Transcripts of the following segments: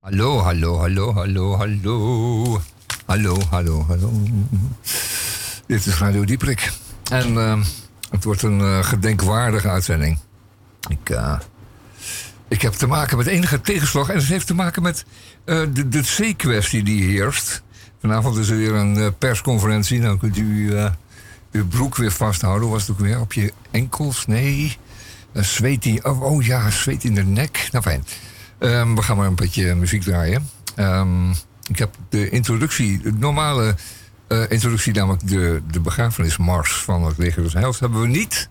Hallo, hallo, hallo, hallo, hallo. Hallo, hallo, hallo. Dit is Radio Dieprik. En uh, het wordt een uh, gedenkwaardige uitzending. Ik, uh, ik heb te maken met enige tegenslag. En het heeft te maken met de, de C-kwestie die heerst. Vanavond is er weer een persconferentie. Dan kunt u uw broek weer vasthouden. Was het ook weer op je enkels? Nee. zweet die. Oh, oh, ja, zweet in de nek. Nou fijn. Um, we gaan maar een beetje muziek draaien. Um, ik heb de introductie, de normale uh, introductie, namelijk de, de begrafenismars van het leger des Heils, hebben we niet.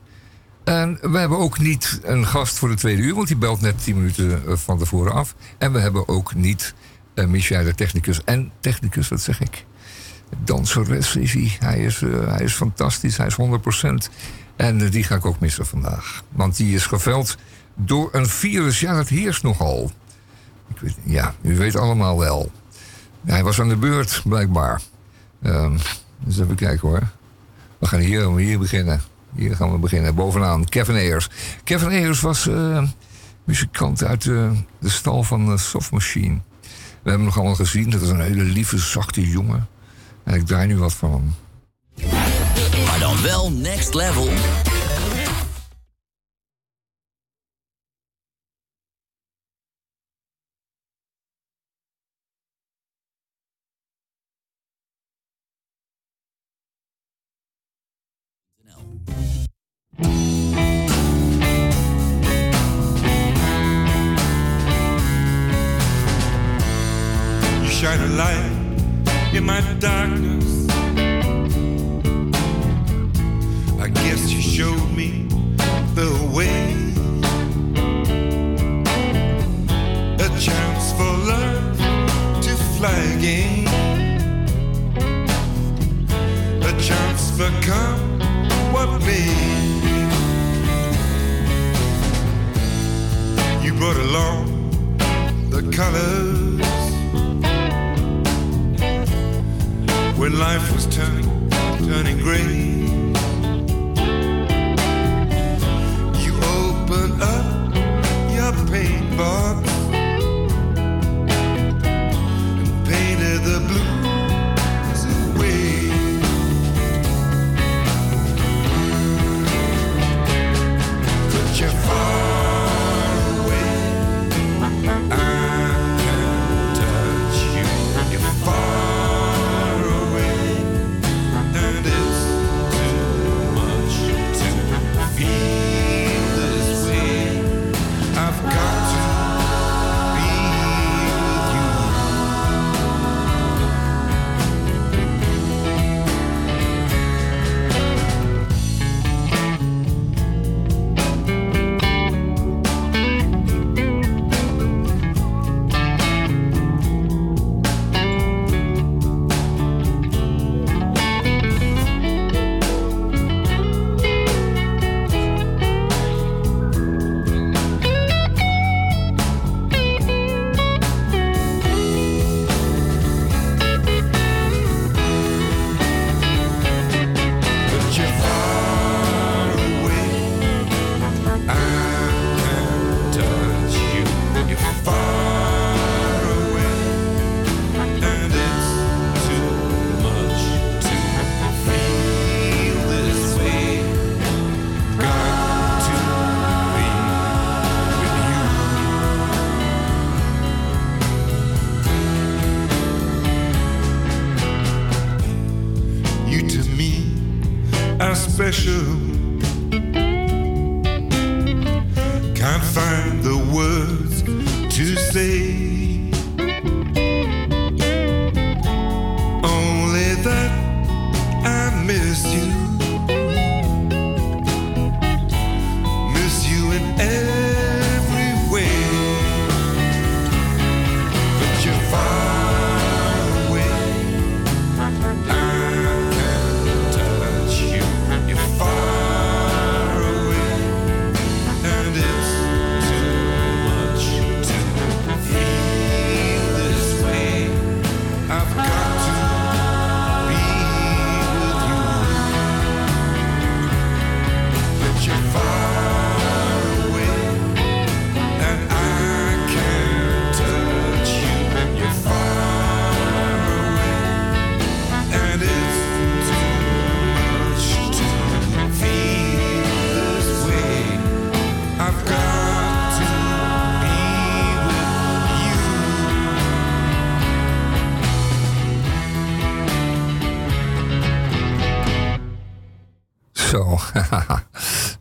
En we hebben ook niet een gast voor de tweede uur, want die belt net tien minuten uh, van tevoren af. En we hebben ook niet uh, Michel de technicus. En technicus, wat zeg ik? Danseres is hij. Hij is, hij is fantastisch, hij is 100%. En die ga ik ook missen vandaag. Want die is geveld door een virus. Ja, dat heerst nogal. Ja, u weet allemaal wel. Hij was aan de beurt, blijkbaar. Um, dus even kijken hoor. We gaan hier, hier beginnen. Hier gaan we beginnen. Bovenaan, Kevin Ayers. Kevin Ayers was uh, muzikant uit de, de stal van uh, Soft Machine. We hebben hem nog allemaal gezien. Dat is een hele lieve, zachte jongen. En ik draai nu wat van hem. Maar dan wel next level. Shine a light in my darkness. I guess you showed me the way. A chance for love to fly again. A chance for come Brought along the colors when life was turning, turning gray.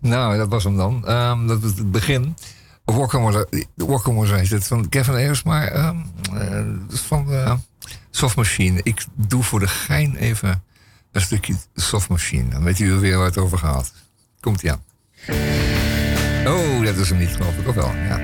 Nou, dat was hem dan. Ehm, dat was het begin. Walker heet het van Kevin Ayers, maar um, uh, van uh, Soft Machine. Ik doe voor de gein even een stukje Soft Machine. Dan weet u weer waar het over gaat. Komt ja. Oh, dat is hem niet, geloof ik. Of wel, ja.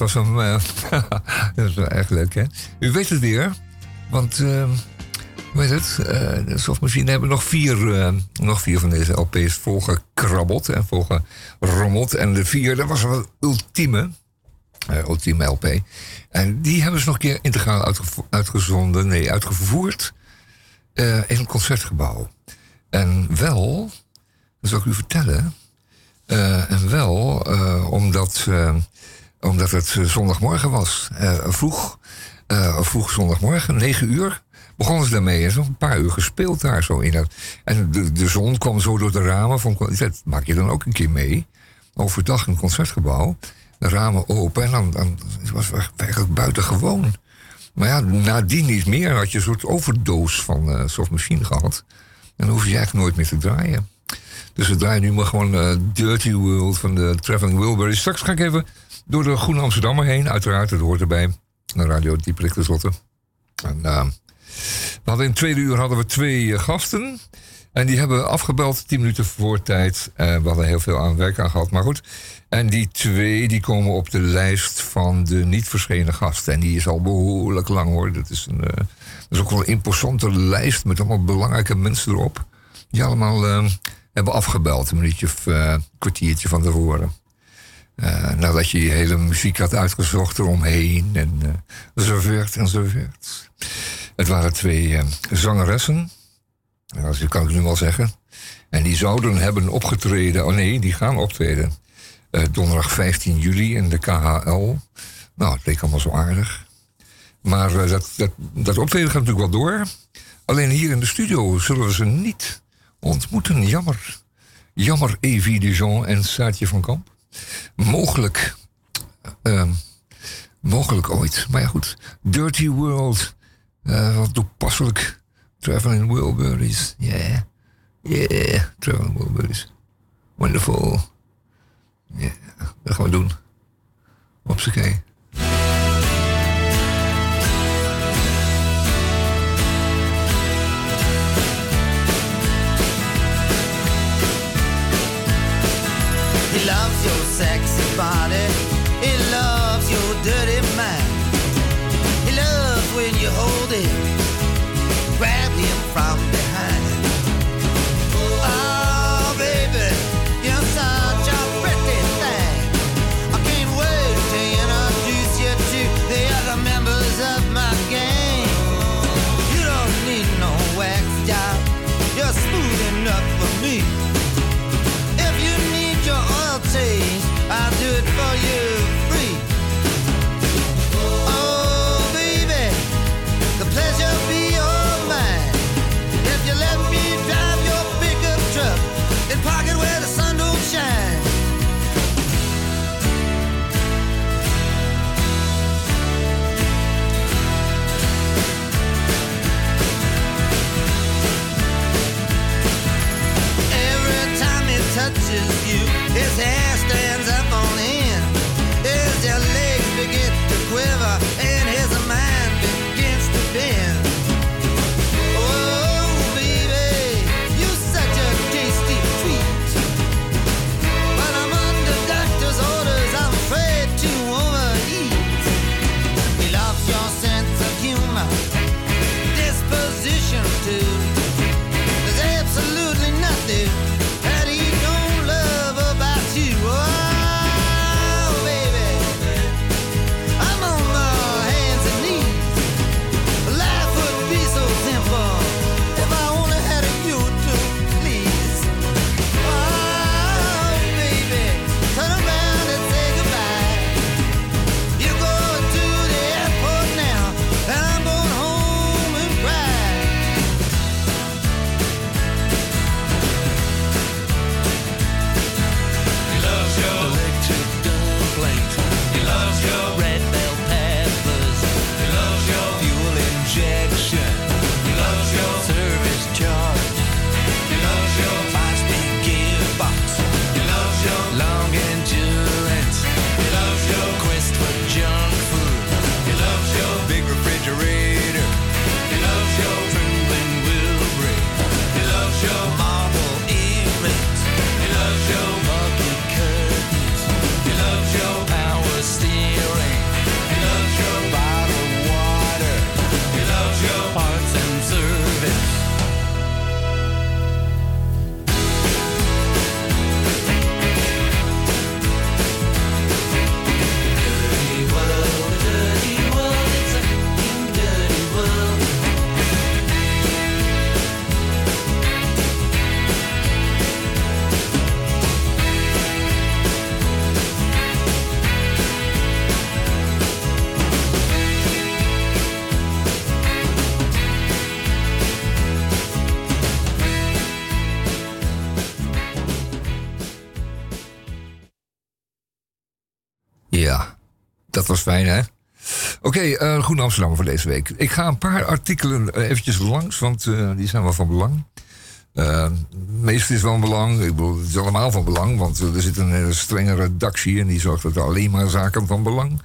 Was hem. Uh, dat is wel echt leuk, hè? U weet het weer. Want, uh, hoe heet het? Uh, de softmachine hebben nog vier, uh, nog vier van deze LP's volgekrabbeld en volgerommeld. En de vier, dat was wel ultieme. ultieme LP. En die hebben ze nog een keer integraal uitgezonden, nee, uitgevoerd. in een concertgebouw. En wel, dat zal ik u vertellen. en wel omdat omdat het eh, zondagmorgen was. Uh, vroeg, uh, vroeg zondagmorgen, 9 uur. Begonnen ze daarmee. En een paar uur gespeeld daar zo in. En de, de zon kwam zo door de ramen. Van, dat maak je dan ook een keer mee. Overdag een concertgebouw. De ramen open. En dan, dan was het eigenlijk buitengewoon. Maar ja, nadien niet meer. had je een soort overdoos van uh, soft machine gehad. En dan hoef je eigenlijk nooit meer te draaien. Dus we draaien nu maar gewoon Dirty World van de Traveling Wilbury. Straks ga ik even door de Groene Amsterdammer heen. Uiteraard, dat hoort erbij. De radio Dieperik tenslotte. En, uh, we hadden in het tweede uur hadden we twee eh, gasten. En die hebben afgebeld tien minuten voor tijd. Uh, we hadden heel veel aan werk aan gehad, maar goed. En die twee die komen op de lijst van de niet verschenen gasten. En die is al behoorlijk lang hoor. Dat is, een, uh, dat is ook wel een imposante lijst met allemaal belangrijke mensen erop. Die allemaal hebben afgebeld. Een minuutje of kwartiertje van tevoren. Uh, nadat je je hele muziek had uitgezocht eromheen. En uh, enzovoort enzovoort. Het waren twee uh, zangeressen. Dat kan ik nu wel zeggen. En die zouden hebben opgetreden. Oh nee, die gaan optreden. donderdag 15 juli in de KHL. Nou, het leek allemaal zo aardig. Maar dat, dat, dat optreden gaat natuurlijk wel door. Alleen hier in de studio zullen we ze niet ontmoeten. Jammer. Jammer, Evie de Jean en Saatje van Kamp. Mogelijk. ehm, mogelijk ooit. Maar ja, goed. Dirty World. eh, wat toepasselijk. Traveling Wilburys. Yeah. Yeah. Traveling Wilburys. Wonderful. Ja, dat gaan we doen. Hopsakee. He loves your sexy body. his head. Dat was fijn, hè? Oké, eh Groene Amsterdam voor deze week. Ik ga een paar artikelen eh, eventjes langs, want eh, die zijn wel van belang. Het meeste is van belang. Ik bedoel, het is allemaal van belang, want er zit een hele strenge redactie... en die zorgt dat er alleen maar zaken van belang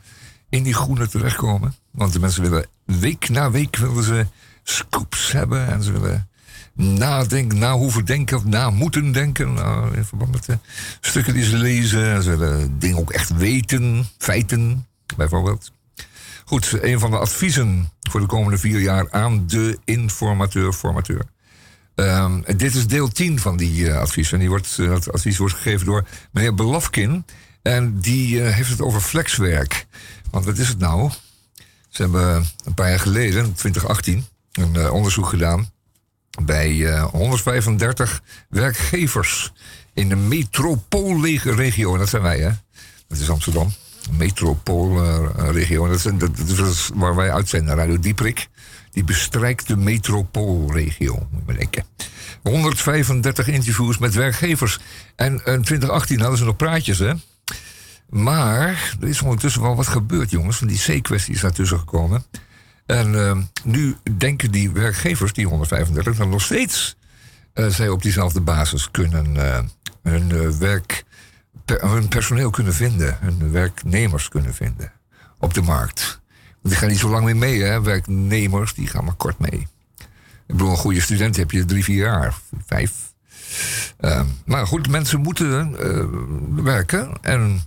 in die groene terechtkomen. Want de mensen willen week na week willen ze scoops hebben... en ze willen nadenken, na hoeven denken na moeten denken... in verband met de stukken die ze lezen. En ze willen dingen ook echt weten, feiten bijvoorbeeld. Goed, een van de adviezen voor de komende vier jaar aan de informateur-formateur. Ehm, dit is deel 10 van die eh, advies. En die wordt, eh, het advies wordt gegeven door meneer Belafkin. En die eh, heeft het over flexwerk. Want wat is het nou? Ze hebben een paar jaar geleden, in 2018, een eh, onderzoek gedaan bij eh, 135 werkgevers in de metropoolregio. En dat zijn wij, hè? Dat is Amsterdam. Metropoolregio. dat, dat, dat is waar wij uitzenden, Radio Dieprik. Die bestrijkt de metropoolregio, moet je maar denken. 135 interviews met werkgevers. En in 2018 hadden ze nog praatjes, hè? Maar er is ondertussen wel wat gebeurd, jongens. Van die C-kwestie is daartussen gekomen. En eh, nu denken die werkgevers, die 135, dan nog steeds eh, zij op diezelfde basis kunnen eh, hun, eh, werk, hun personeel kunnen vinden, hun werknemers kunnen vinden op de markt. Want die gaan niet zo lang meer mee, hè? Werknemers, die gaan maar kort mee. Ik bedoel, een goede student heb je drie, vier jaar, vijf. Eh, maar goed, mensen moeten eh, werken. En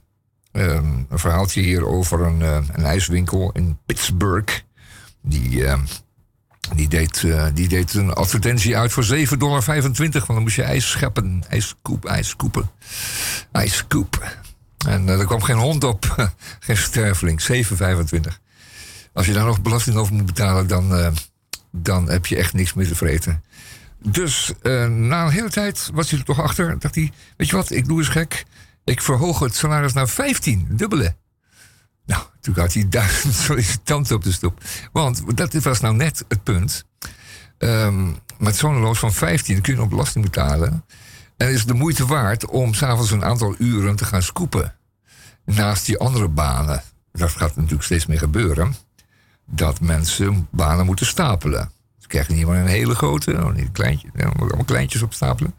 eh, een verhaaltje hier over een, eh, een ijswinkel in Pittsburgh. Die, eh, die, deed, eh, die deed een advertentie uit voor 7,25 dollar. Want dan moest je ijs scheppen. Ijskoep, ijskoepen. Ijskoep. En eh, er kwam geen hond op. geen sterveling. 7,25. Als je daar nog belasting over moet betalen, dan, eh, dan heb je echt niks meer te vreten. Dus na een hele tijd was hij er toch achter. Dacht hij, weet je wat, ik doe eens gek. Ik verhoog het salaris naar 15, dubbele. Nou, toen had hij duizend sollicitanten op de stoep. Want dat was nou net het punt. Ehm, met zo'n van 15 kun je nog belasting betalen. En is het de moeite waard om s'avonds een aantal uren te gaan scoepen. Naast die andere banen. Dat gaat natuurlijk steeds meer gebeuren. Dat mensen banen moeten stapelen. Ze krijgen niet maar een hele grote, niet een kleintje. Ja, maar allemaal kleintjes opstapelen.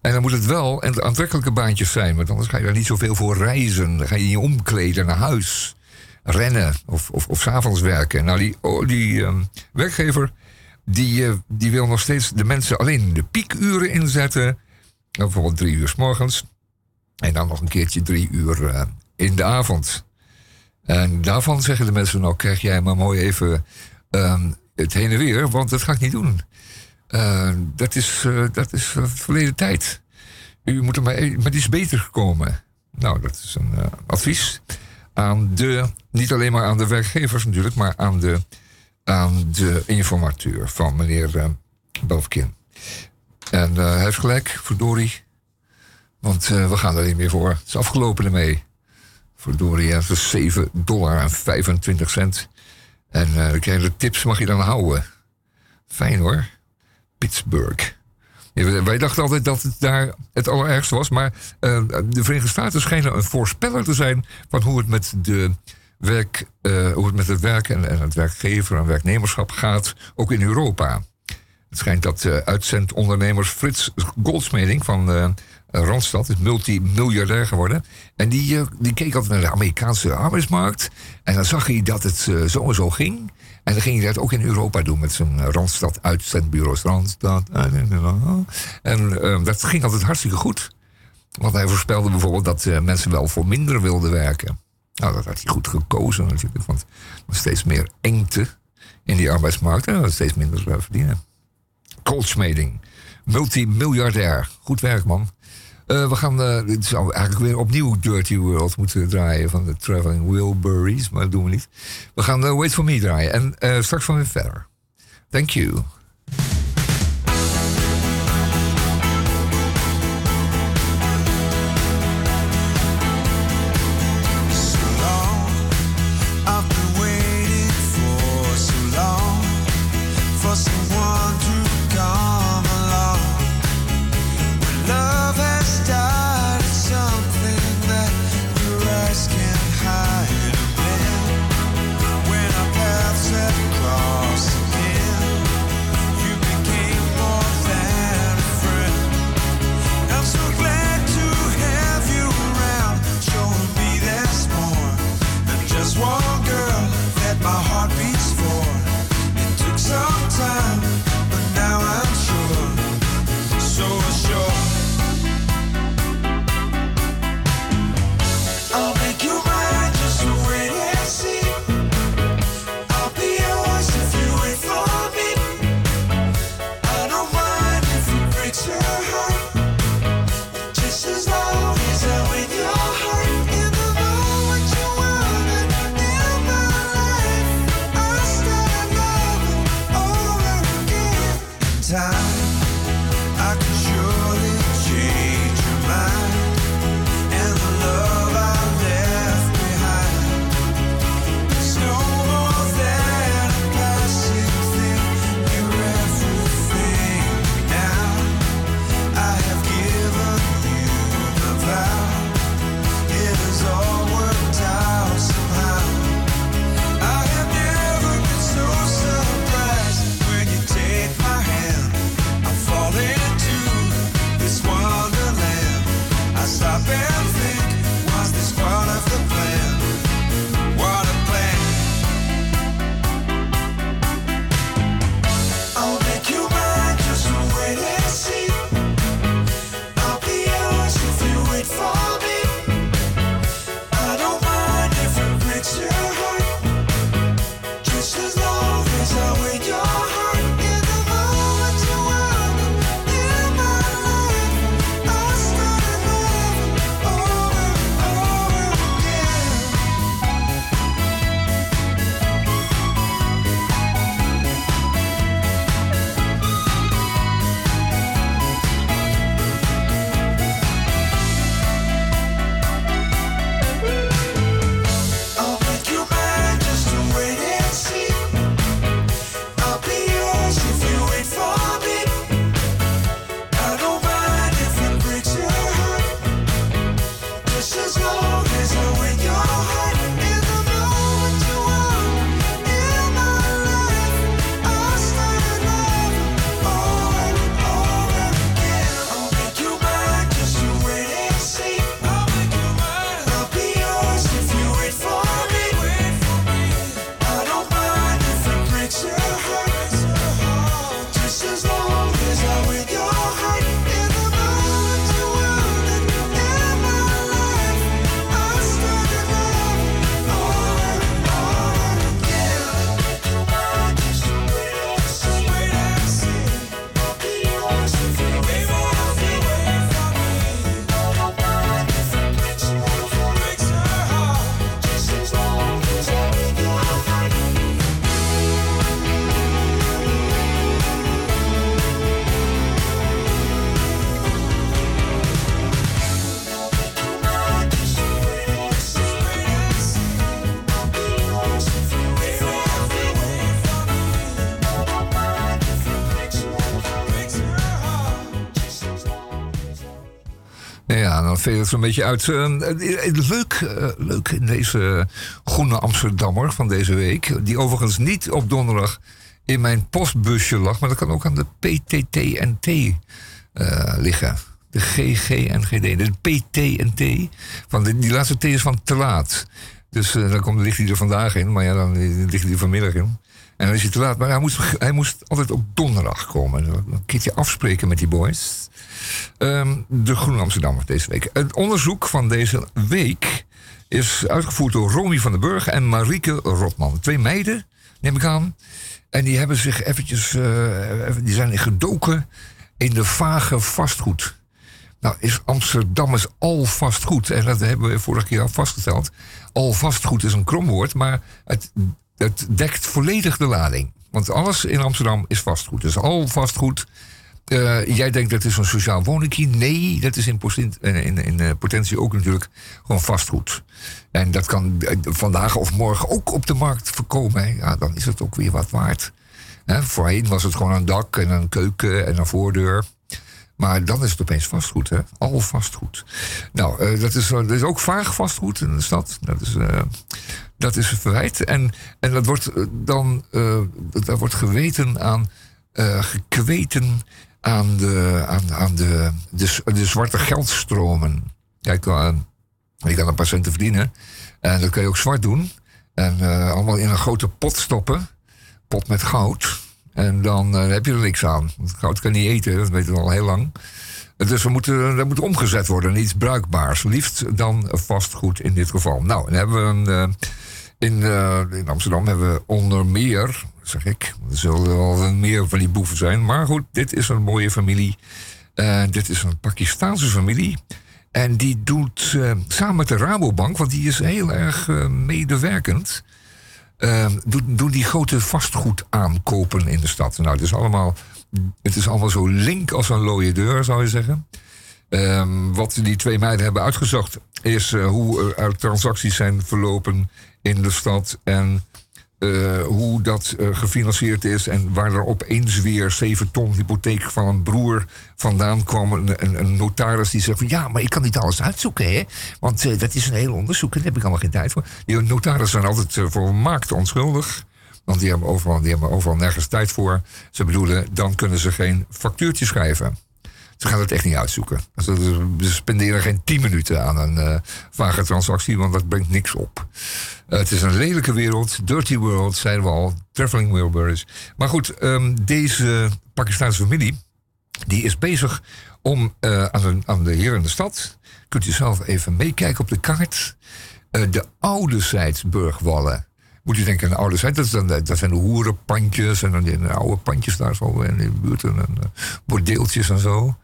En dan moet het wel en aantrekkelijke baantjes zijn. Want anders ga je daar niet zoveel voor reizen. Dan ga je je omkleden naar huis. Rennen of, of, of s'avonds werken. Nou, die, oh, die ehm, werkgever die, eh, die wil nog steeds de mensen alleen de piekuren inzetten. Nou, bijvoorbeeld drie uur s morgens. En dan nog een keertje drie uur eh, in de avond. En daarvan zeggen de mensen, nou krijg jij maar mooi even ehm, het heen en weer, want dat ga ik niet doen. Eh, dat, is, eh, dat is verleden tijd. U moet er maar, e- maar die is beter gekomen. Nou, dat is een advies aan de, niet alleen maar aan de werkgevers natuurlijk, maar aan de, aan de informateur van meneer uh. En eh, hij heeft gelijk, verdorie. Want eh, we gaan er niet meer voor. Het is afgelopen ermee. Verdorie, ja, het is 7 dollar en 25 cent. En de tips, mag je dan houden. Fijn hoor. Pittsburgh. Wij dachten altijd dat het daar het allerergste was. Maar eh, de Verenigde Staten schijnen een voorspeller te zijn... van hoe het met, de werk, eh, hoe het, met het werk en, het werkgever en werknemerschap gaat. Ook in Europa. Het schijnt dat eh uitzendondernemers Frits Goldsmeding van Randstad is multimiljardair geworden. En die, die keek altijd naar de Amerikaanse arbeidsmarkt. En dan zag hij dat het zo en zo ging. En dan ging hij dat ook in Europa doen met zijn eh, Randstad uitzendbureaus. Randstad. En eh, dat ging altijd hartstikke goed. Want hij voorspelde bijvoorbeeld dat eh, mensen wel voor minder wilden werken. Nou, dat had hij goed gekozen natuurlijk. Want er was steeds meer engte in die arbeidsmarkt. En steeds minder eh, verdienen. Goldschmeding. Multimiljardair. Goed werk, man. Eh, we gaan eh, dit zou eigenlijk weer opnieuw Dirty World moeten draaien van de Traveling Wilburys, maar dat doen we niet. We gaan eh, Wait For Me draaien en straks van weer verder. Thank you. Veelt het zo'n beetje uit. Eh, eh, leuk, eh, leuk in deze groene Amsterdammer van deze week. Die overigens niet op donderdag in mijn postbusje lag. Maar dat kan ook aan de PTTNT liggen. De GGNGD, de PTNT. Van die laatste T is van te laat. Dus dan komt, ligt hij er vandaag in. Maar ja, dan ligt hij er vanmiddag in. En dan is hij te laat. Maar hij moest, hij moest altijd op donderdag komen. Een keertje afspreken met die boys. Ehm, de Groene Amsterdammer deze week. Het onderzoek van deze week is uitgevoerd door Romy van den Burg en Marieke Rotman. Twee meiden, neem ik aan. En die hebben zich eventjes, eh, even- die zijn gedoken in de vage vastgoed. Nou, is Amsterdam is al vastgoed. En dat hebben we vorige keer al vastgesteld. Al vastgoed is een kromwoord, maar het, het dekt volledig de lading. Want alles in Amsterdam is vastgoed. Dus al vastgoed. Eh, jij denkt dat is een sociaal woningje. Nee, dat is in, eh, potentie ook natuurlijk gewoon vastgoed. En dat kan eh, vandaag of morgen ook op de markt voorkomen. Ja, dan is het ook weer wat waard. Voorheen was het gewoon een dak en een keuken en een voordeur. Maar dan is het opeens vastgoed, hè? Al vastgoed. Nou, dat, is, dat is ook vaag vastgoed in de stad. Dat is, dat is verwijt. En, en dat wordt dan dat wordt geweten aan, gekweten aan de, aan, aan de, de, de zwarte geldstromen. Kijk, eh, je kan een centen verdienen. En dat kan je ook zwart doen. En eh, allemaal in een grote pot stoppen. Pot met goud. En dan eh, heb je er niks aan. Want goud kan niet eten, dat weten we al heel lang. Dus we moeten, dat moet omgezet worden in iets bruikbaars. Liefst dan vastgoed in dit geval. Nou, hebben we een, in, in Amsterdam hebben we onder meer, zeg ik, er zullen wel meer van die boeven zijn. Maar goed, dit is een mooie familie. Eh, dit is een Pakistaanse familie. En die doet eh, samen met de Rabobank, want die is heel erg eh, medewerkend. doen, doen die grote vastgoed aankopen in de stad. Nou, het is allemaal, het is allemaal zo link als een looie deur, zou je zeggen. Ehm, wat die twee meiden hebben uitgezocht is hoe er transacties zijn verlopen in de stad en eh, hoe dat eh, gefinancierd is en waar er opeens weer 7 ton hypotheek van een broer vandaan kwam. Een, notaris die zegt van ja, maar ik kan niet alles uitzoeken, hè? Want eh, dat is een heel onderzoek en daar heb ik allemaal geen tijd voor. Die notarissen zijn altijd volmaakt onschuldig. Want die hebben, overal, die hebben overal nergens tijd voor. Ze bedoelen, dan kunnen ze geen factuurtje schrijven. Ze gaan het echt niet uitzoeken. Ze, spenderen geen 10 minuten aan een vage transactie, want dat brengt niks op. Uh, het is een lelijke wereld, dirty world, zeiden we al, traveling Wilburys. Maar goed, um, deze Pakistaanse familie, die is bezig om uh, aan, de, aan de hier in de stad, kunt u zelf even meekijken op de kaart, uh, de oude Zijdsburgwallen moet je denken aan de oude tijd. Dat, dat zijn de hoerenpandjes en dan die oude pandjes daar zo in de buurt. En uh, bordeeltjes en zo.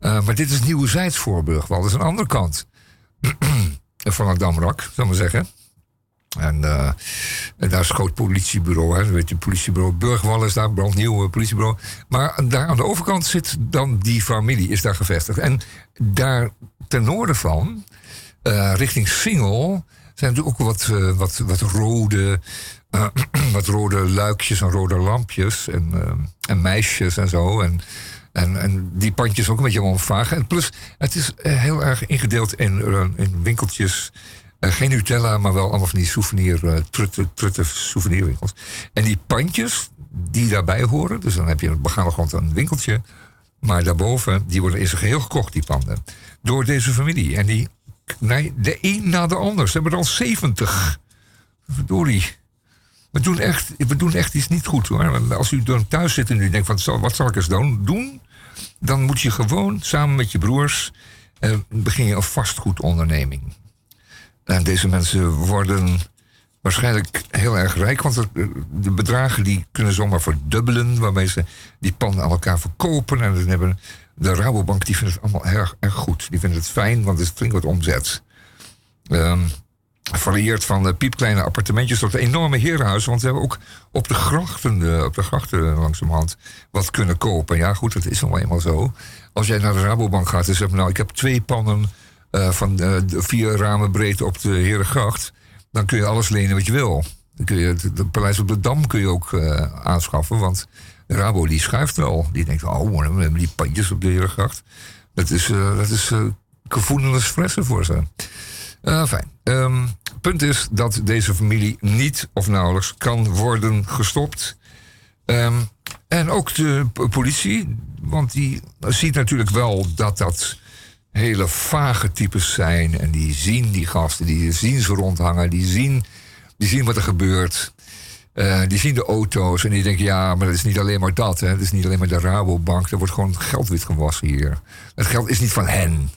Maar dit is Nieuwe Zijdsvoorburgwal. Dat is een andere kant van het Damrak, zal ik maar zeggen. En, uh, en daar groot politiebureau. Hè. Weet je, politiebureau Burgwal is daar, brandnieuw politiebureau. Maar daar aan de overkant zit dan die familie, is daar gevestigd. En daar ten noorden van, uh, richting Singel zijn natuurlijk ook wat, uh, wat, wat, rode, wat rode luikjes en rode lampjes en, en meisjes en zo. En En, en die pandjes ook een beetje omvaag. En plus, het is eh, heel erg ingedeeld in, eh, in winkeltjes. Eh, geen Nutella, maar wel allemaal van die souvenir, eh, trutte, trutte souvenirwinkels. En die pandjes die daarbij horen, dus dan heb je op begane grond een winkeltje. Maar daarboven, die worden in zijn geheel gekocht, die panden. Door deze familie. En die, nee, de een na de ander. Ze hebben er al 70. Verdorie. We doen, echt, we doen echt iets niet goed hoor. Als u dan thuis zit en u denkt: van, wat zal ik eens doen? doen? Dan moet je gewoon samen met je broers. eh, begin je een vastgoedonderneming. En deze mensen worden waarschijnlijk heel erg rijk. Want de bedragen die kunnen zomaar verdubbelen. Waarmee ze die panden aan elkaar verkopen. En dan hebben de Rabobank die vindt het allemaal erg, erg goed. Die vindt het fijn, want het is flink wat omzet. Ehm, varieert van piepkleine appartementjes tot enorme herenhuizen. Want ze hebben ook op de grachten, eh, op de grachten langzamerhand wat kunnen kopen. Ja, goed, dat is nog eenmaal zo. Als jij naar de Rabobank gaat en zegt, nou, ik heb twee pannen eh, van eh, vier ramen breed op de Herengracht. Dan kun je alles lenen wat je wil. Dan kun je het, paleis op de Dam kun je ook eh, aanschaffen. Want Rabo die schuift wel. Die denkt, oh, we hebben die pandjes op de Herengracht. Dat is, dat is gevoelens fressen voor ze. Fijn. Ehm, punt is dat deze familie niet of nauwelijks kan worden gestopt. Ehm, en ook de politie, want die ziet natuurlijk wel dat dat hele vage types zijn. En die zien die gasten, die zien ze rondhangen, die zien, die zien wat er gebeurt. Eh, die zien de auto's en die denken, ja, maar dat is niet alleen maar dat. Hè. Het is niet alleen maar de Rabobank. Er wordt gewoon geld wit gewassen hier. Het geld is niet van hen.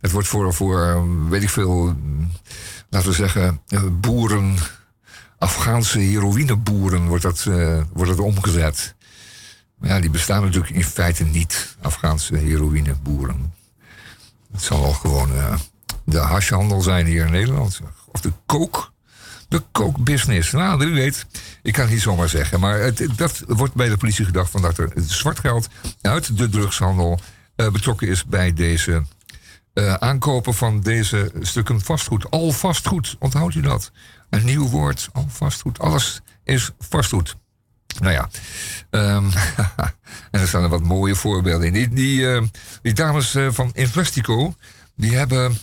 Het wordt voor, voor weet ik veel, laten we zeggen, eh, boeren, Afghaanse heroïneboeren wordt dat, eh, wordt dat omgezet. Maar ja, die bestaan natuurlijk in feite niet, Afghaanse heroïneboeren. Het zal wel gewoon eh, de hashhandel zijn hier in Nederland. Of de kook. De kookbusiness. Nou, wie weet. Ik kan het niet zomaar zeggen. Maar het, dat wordt bij de politie gedacht van dat er zwart geld uit de drugshandel eh, betrokken is bij deze eh, aankopen van deze stukken vastgoed. Al vastgoed, onthoudt u dat? Een nieuw woord, al vastgoed. Alles is vastgoed. Nou ja, ehm, en er staan er wat mooie voorbeelden in. Die, die, eh, die dames eh, van Investico, die hebben,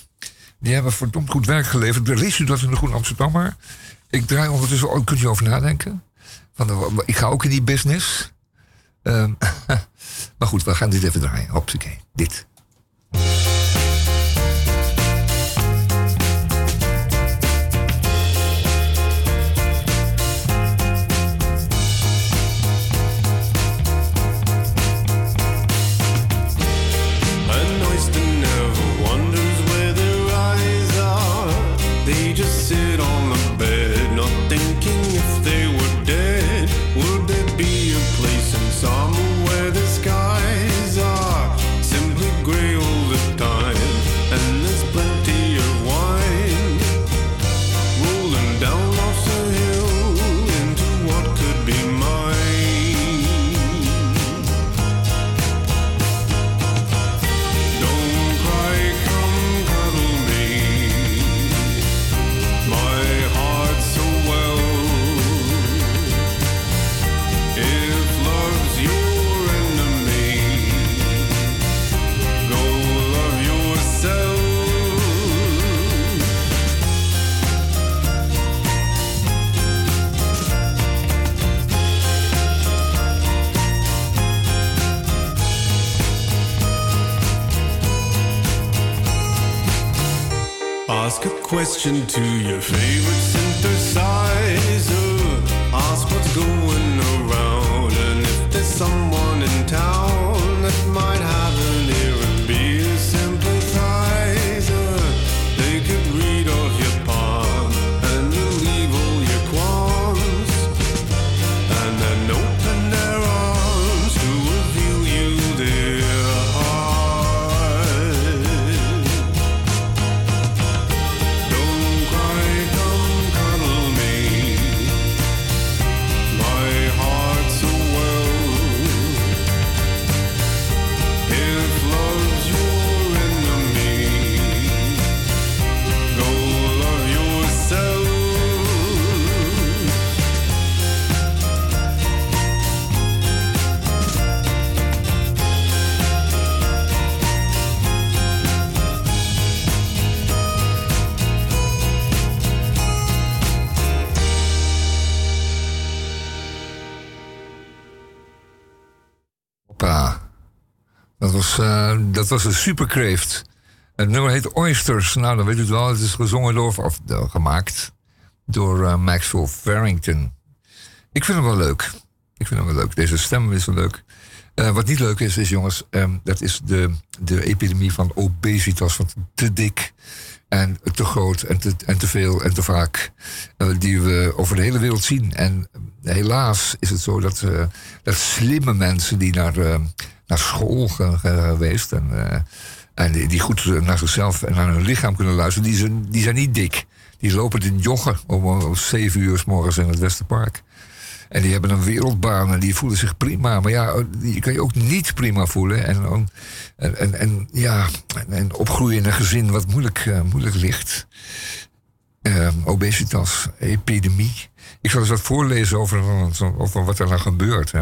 die hebben verdomd goed werk geleverd. Lees u dat in de Groen Amsterdammer? Ik draai ondertussen, oh, kunt u over nadenken? Van, ik ga ook in die business. Ehm, maar goed, we gaan dit even draaien. Hopsakee, dit. Question to your favorite eh, dat was een superkreeft. Het nummer heet Oysters. Nou, dan weet u het wel. Het is gezongen door, of eh, gemaakt door eh, Maxwell Farrington. Ik vind hem wel leuk. Ik vind hem wel leuk. Deze stem is wel leuk. Wat niet leuk is, is jongens, ehm, dat is de, de epidemie van obesitas. Van te dik en te groot en te, en te veel en te vaak. die we over de hele wereld zien. En helaas is het zo dat, dat slimme mensen die naar, naar school geweest. En, eh, en die, goed naar zichzelf en naar hun lichaam kunnen luisteren, die zijn, die zijn niet dik. Die lopen te joggen om, zeven uur s morgens in het Westerpark. En die hebben een wereldbaan en die voelen zich prima. Maar ja, die kan je ook niet prima voelen. En, en, en, en ja, en, en opgroeien in een gezin wat moeilijk, eh, moeilijk ligt. Ehm, obesitas, epidemie. Ik zal eens wat voorlezen over, over wat er nou gebeurt. Hè.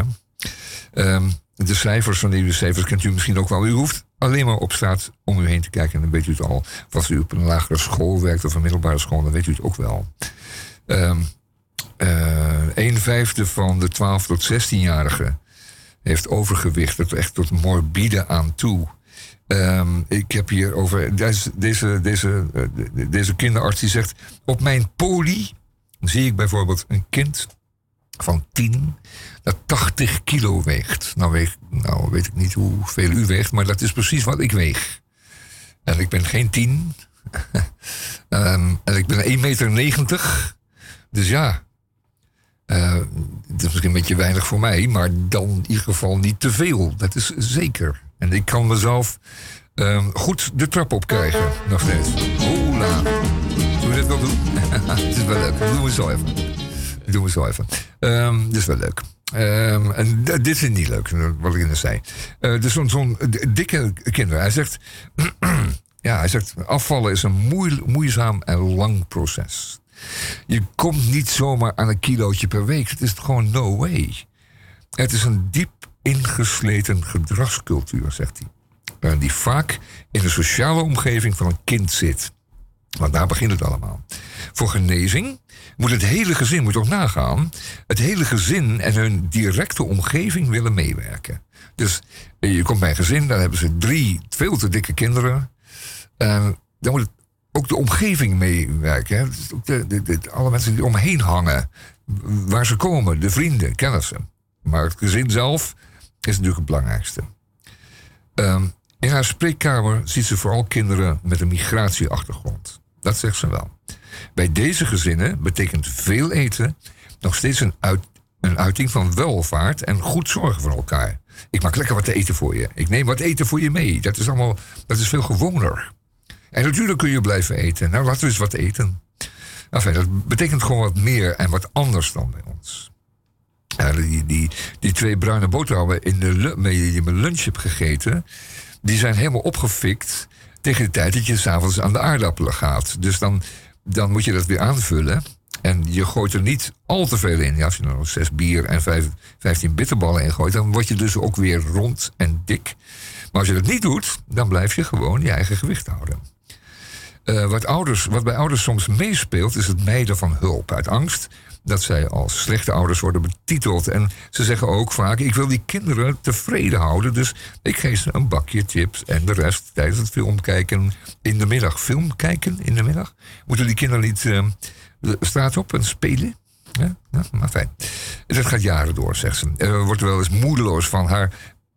Ehm, de cijfers van die cijfers kent u misschien ook wel. U hoeft alleen maar op straat om u heen te kijken en dan weet u het al. Als u op een lagere school werkt of een middelbare school, dan weet u het ook wel. Ehm eh, een vijfde van de 12 tot 16-jarigen heeft overgewicht, tot echt tot morbide aan toe. Ehm, ik heb hier over. Deze, deze, deze, eh, de- deze kinderarts die zegt. Op mijn poli zie ik bijvoorbeeld een kind van 10 dat 80 kilo weegt. Nou, weeg, nou weet ik niet hoeveel u weegt, maar dat is precies wat ik weeg. En ik ben geen 10. Ehm, en ik ben 1,90 meter. Dus ja, eh, het is misschien een beetje weinig voor mij, maar dan in ieder geval niet te veel. Dat is zeker. En ik kan mezelf ehm, goed de trap op krijgen, nog steeds. Hola. Zullen we dit wel doen? Het is wel leuk. Dat doen we zo even. Dat doen zo even. Ehm dit is wel leuk. Ehm, en dit is niet leuk, wat ik net zei. Eh, dus zo'n dikke kinderen. Hij zegt, ja, hij zegt, afvallen is een moei- moeizaam en lang proces. Je komt niet zomaar aan een kilootje per week. Het is gewoon no way. Het is een diep ingesleten gedragscultuur, zegt hij. Eh, Die vaak in de sociale omgeving van een kind zit. Want daar begint het allemaal. Voor genezing moet het hele gezin, moet ook nagaan, het hele gezin en hun directe omgeving willen meewerken. Dus eh, je komt bij een gezin, daar hebben ze drie veel te dikke kinderen. En dan moet ook de omgeving meewerken. alle mensen die omheen hangen, waar ze komen, de vrienden, kennissen. Maar het gezin zelf is natuurlijk het belangrijkste. Ehm, in haar spreekkamer ziet ze vooral kinderen met een migratieachtergrond. Dat zegt ze wel. Bij deze gezinnen betekent veel eten nog steeds een, uit, een uiting van welvaart en goed zorgen voor elkaar. Ik maak lekker wat te eten voor je. Ik neem wat eten voor je mee. Dat is allemaal, dat is veel gewoner. En natuurlijk kun je blijven eten. Nou, laten we eens wat eten. Enfin, dat betekent gewoon wat meer en wat anders dan bij ons. Die, die, die twee bruine boterhammen in de die met lunch hebt gegeten, die zijn helemaal opgefikt tegen de tijd dat je s'avonds aan de aardappelen gaat. Dus dan, dan moet je dat weer aanvullen. En je gooit er niet al te veel in. Ja, als je nog zes bier en vijf, vijftien bitterballen in gooit, dan word je dus ook weer rond en dik. Maar als je dat niet doet, dan blijf je gewoon je eigen gewicht houden. Eh, wat, ouders, wat bij ouders soms meespeelt, is het mijden van hulp. Uit angst dat zij als slechte ouders worden betiteld. En ze zeggen ook vaak: Ik wil die kinderen tevreden houden. Dus ik geef ze een bakje chips en de rest tijdens het film kijken in de middag. Film kijken in de middag? Moeten die kinderen niet eh, de straat op en spelen? Ja, maar fijn. Dat gaat jaren door, zegt ze. Er wordt wel eens moedeloos van haar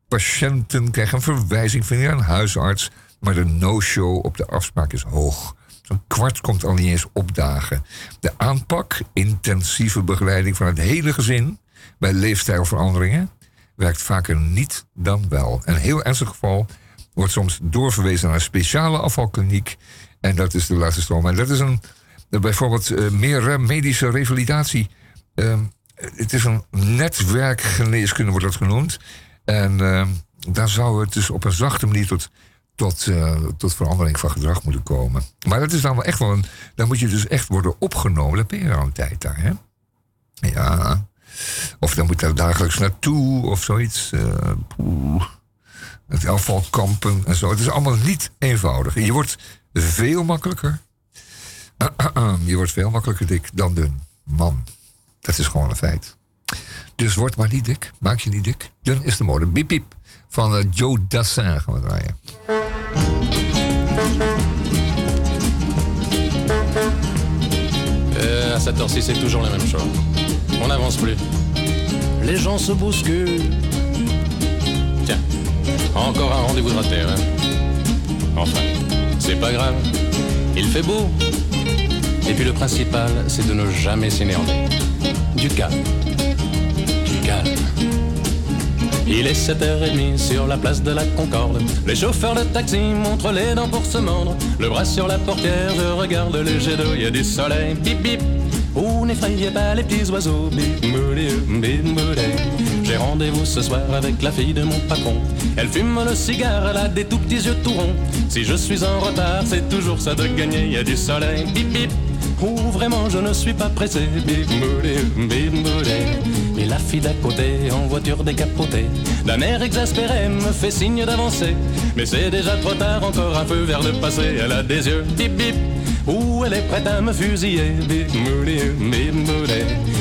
patiënten krijgen een verwijzing van een huisarts. Maar de no-show op de afspraak is hoog. Zo'n kwart komt al niet eens opdagen. De aanpak, intensieve begeleiding van het hele gezin bij leefstijlveranderingen, werkt vaker niet dan wel. Een heel ernstig geval wordt soms doorverwezen naar een speciale afvalkliniek. En dat is de laatste stroom. En dat is een, bijvoorbeeld eh, meer medische revalidatie. Ehm, het is een netwerkgeneeskunde, wordt dat genoemd. En ehm, daar zou het dus op een zachte manier tot, tot, eh, tot verandering van gedrag moeten komen. Maar dat is dan wel echt wel een. Dan moet je dus echt worden opgenomen. Dan ben je al een tijd daar, hè? Ja. Of dan moet daar dagelijks naartoe of zoiets. eh, het afvalkampen en zo. Het is allemaal niet eenvoudig. En je wordt veel makkelijker. Je wordt veel makkelijker dik dan dun. Man, dat is gewoon een feit. Dus word maar niet dik. Maak je niet dik. Dun is de mode. Biep, biep. van eh, Joe Dassin gaan we draaien. À cette heure-ci, c'est toujours la même chose. On n'avance plus. Les gens se bousculent. Tiens, encore un rendez-vous de raté, hein. Enfin, c'est pas grave. Il fait beau. Et puis le principal, c'est de ne jamais s'énerver. Du calme. Du calme. Il est 7h30 sur la place de la Concorde. Les chauffeurs de taxi montrent les dents pour se mordre. Le bras sur la portière, je regarde les jets d'eau, il y a du soleil. Bip bip. Oh, n'effrayez pas les petits oiseaux. Bip mouli. J'ai rendez-vous ce soir avec la fille de mon patron. Elle fume le cigare, elle a des tout petits yeux tout ronds. Si je suis en retard, c'est toujours ça de gagner, il y a du soleil. Bip bip. Oh, vraiment, je ne suis pas pressé. Bip mouli. Mais la fille d'à côté, en voiture décapotée, d'un air exaspéré, me fait signe d'avancer. Mais c'est déjà trop tard, encore un peu vers le passé. Elle a des yeux bip bip. Ou elle est prête à me fusiller.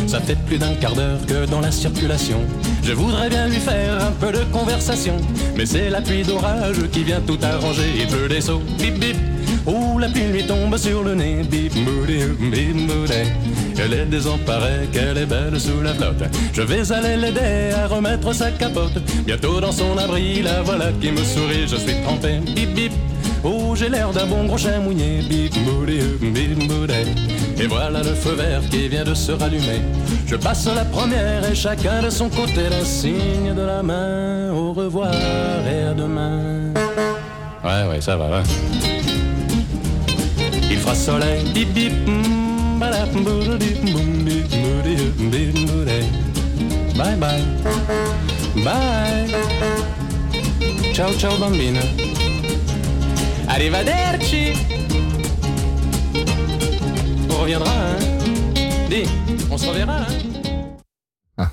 Ça fait plus d'un quart d'heure que dans la circulation. Je voudrais bien lui faire un peu de conversation. Mais c'est la pluie d'orage qui vient tout arranger. Il pleut des sauts. Bip bip. Ouh, la pluie lui tombe sur le nez, bip. Elle est désemparée, qu'elle est belle sous la flotte. Je vais aller l'aider à remettre sa capote. Bientôt dans son abri, la voilà qui me sourit, je suis trempé, bip bip. Oh, j'ai l'air d'un bon gros chien mouillé, bip mouli. Et voilà le feu vert qui vient de se rallumer. Je passe la première et chacun de son côté le signe de la main. Au revoir et à demain. Ouais, ouais, ça va, ouais. Il fera soleil, bip bip, mm. Bye bye, bye. Ciao ciao bambina. Arrivederci. On reviendra, hein. Dis, on se reverra, hein.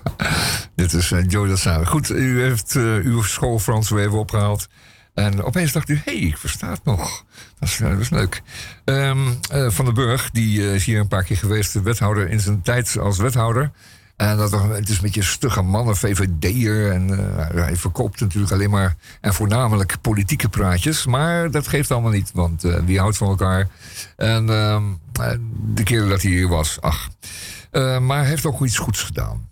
Dit is uh, Joe. Goed, u heeft eh, uw school Frans weer even opgehaald. En opeens dacht u, hé, hey, ik versta het nog. Dat is, eh, dat leuk. Ehm, eh, Van den Burg, die is hier een paar keer geweest, de wethouder in zijn tijd als wethouder. En dat, het is een beetje stugge man, een VVD'er. En eh, hij verkoopt natuurlijk alleen maar en voornamelijk politieke praatjes. Maar dat geeft allemaal niet, want eh, wie houdt van elkaar? En ehm, eh, de keer dat hij hier was, ach. Maar hij heeft ook iets goeds gedaan.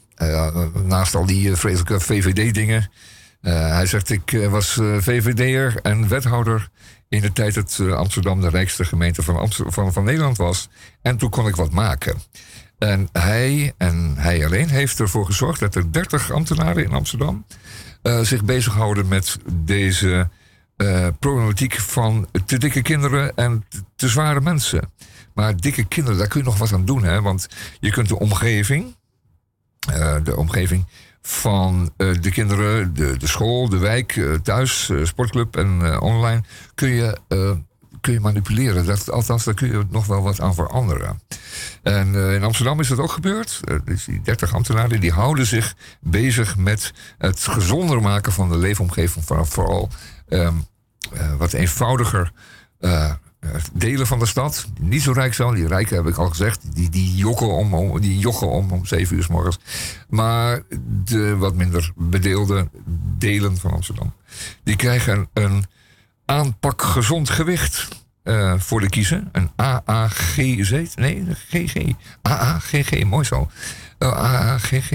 Naast al die vreselijke VVD-dingen. Hij zegt, ik was VVD'er en wethouder in de tijd dat Amsterdam de rijkste gemeente van, van, van Nederland was. En toen kon ik wat maken. En hij, en hij alleen, heeft ervoor gezorgd dat er 30 ambtenaren in Amsterdam eh, zich bezighouden met deze eh, problematiek van te dikke kinderen en te- zware mensen. Maar dikke kinderen, daar kun je nog wat aan doen, hè? Want je kunt de omgeving, eh, de omgeving van de kinderen, de, de school, de wijk, thuis, sportclub en online, kun je, kun je manipuleren. Dat, althans, daar kun je nog wel wat aan veranderen. En eh, in Amsterdam is dat ook gebeurd. Eh, dus die 30 ambtenaren die houden zich bezig met het gezonder maken van de leefomgeving. Vooral ehm, eh, wat eenvoudiger delen van de stad. Niet zo rijk zijn. Die rijken heb ik al gezegd. Die, die, jokken om, om, die joggen om om 7 uur s morgens. Maar de wat minder bedeelde delen van Amsterdam. Die krijgen een aanpak gezond gewicht eh, voor de kiezen. Een AAGZ. Nee, GG. AAGG, mooi zo. Eh, AAGG.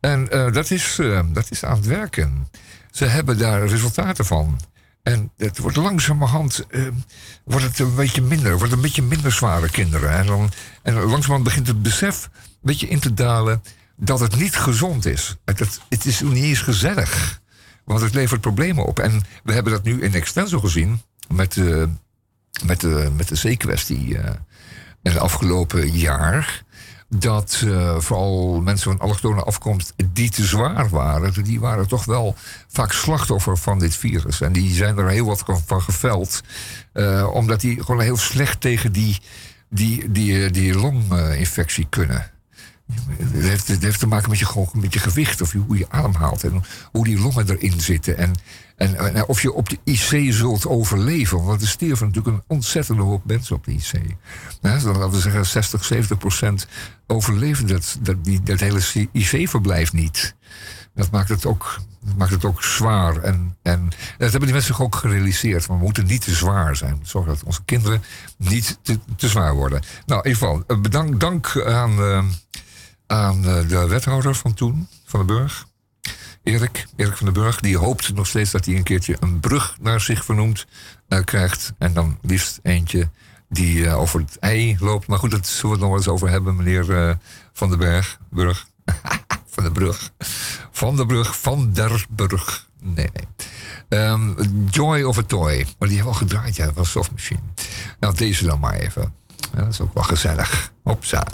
En eh, dat, is, eh, dat is aan het werken. Ze hebben daar resultaten van. En het wordt langzamerhand wordt het een beetje minder. Wordt een beetje minder zware kinderen. En langzamerhand begint het besef een beetje in te dalen dat het niet gezond is. Het, het, het is niet eens gezellig. Want het levert problemen op. En we hebben dat nu in extenso gezien met de, met de, met de zeekwestie eh het afgelopen jaar. Dat vooral mensen van allochtone afkomst die te zwaar waren, die waren toch wel vaak slachtoffer van dit virus. En die zijn er heel wat van geveld. omdat die gewoon heel slecht tegen die, die, die, die longinfectie kunnen. Het heeft, te maken met je, gewicht of hoe je ademhaalt en hoe die longen erin zitten. En, en, of je op de IC zult overleven. Want er stierven natuurlijk een ontzettende hoop mensen op de IC. Dus nou, laten we zeggen 60, 70 procent overleven dat, dat, die, dat hele IC-verblijf niet. Dat maakt het ook, maakt het ook zwaar. En, en dat hebben die mensen ook gerealiseerd. We moeten niet te zwaar zijn. Zorg dat onze kinderen niet te, te zwaar worden. Nou, in ieder geval, eh, bedankt dank aan... Eh, aan eh, de wethouder van toen, van de Burg. Erik, Erik van den Burg, die hoopt nog steeds dat hij een keertje een brug naar zich vernoemd eh, krijgt. En dan liefst eentje die eh, over het ei loopt. Maar goed, dat zullen we het nog eens over hebben, meneer Van der Berg. Burg. van de Brug. Van de Brug, Van der Burg. Nee, nee. Ehm, Joy of a Toy. Maar die hebben we al gedraaid, ja, dat was een softmachine. Nou, deze dan maar even. Dat is ook wel gezellig. Hopsa.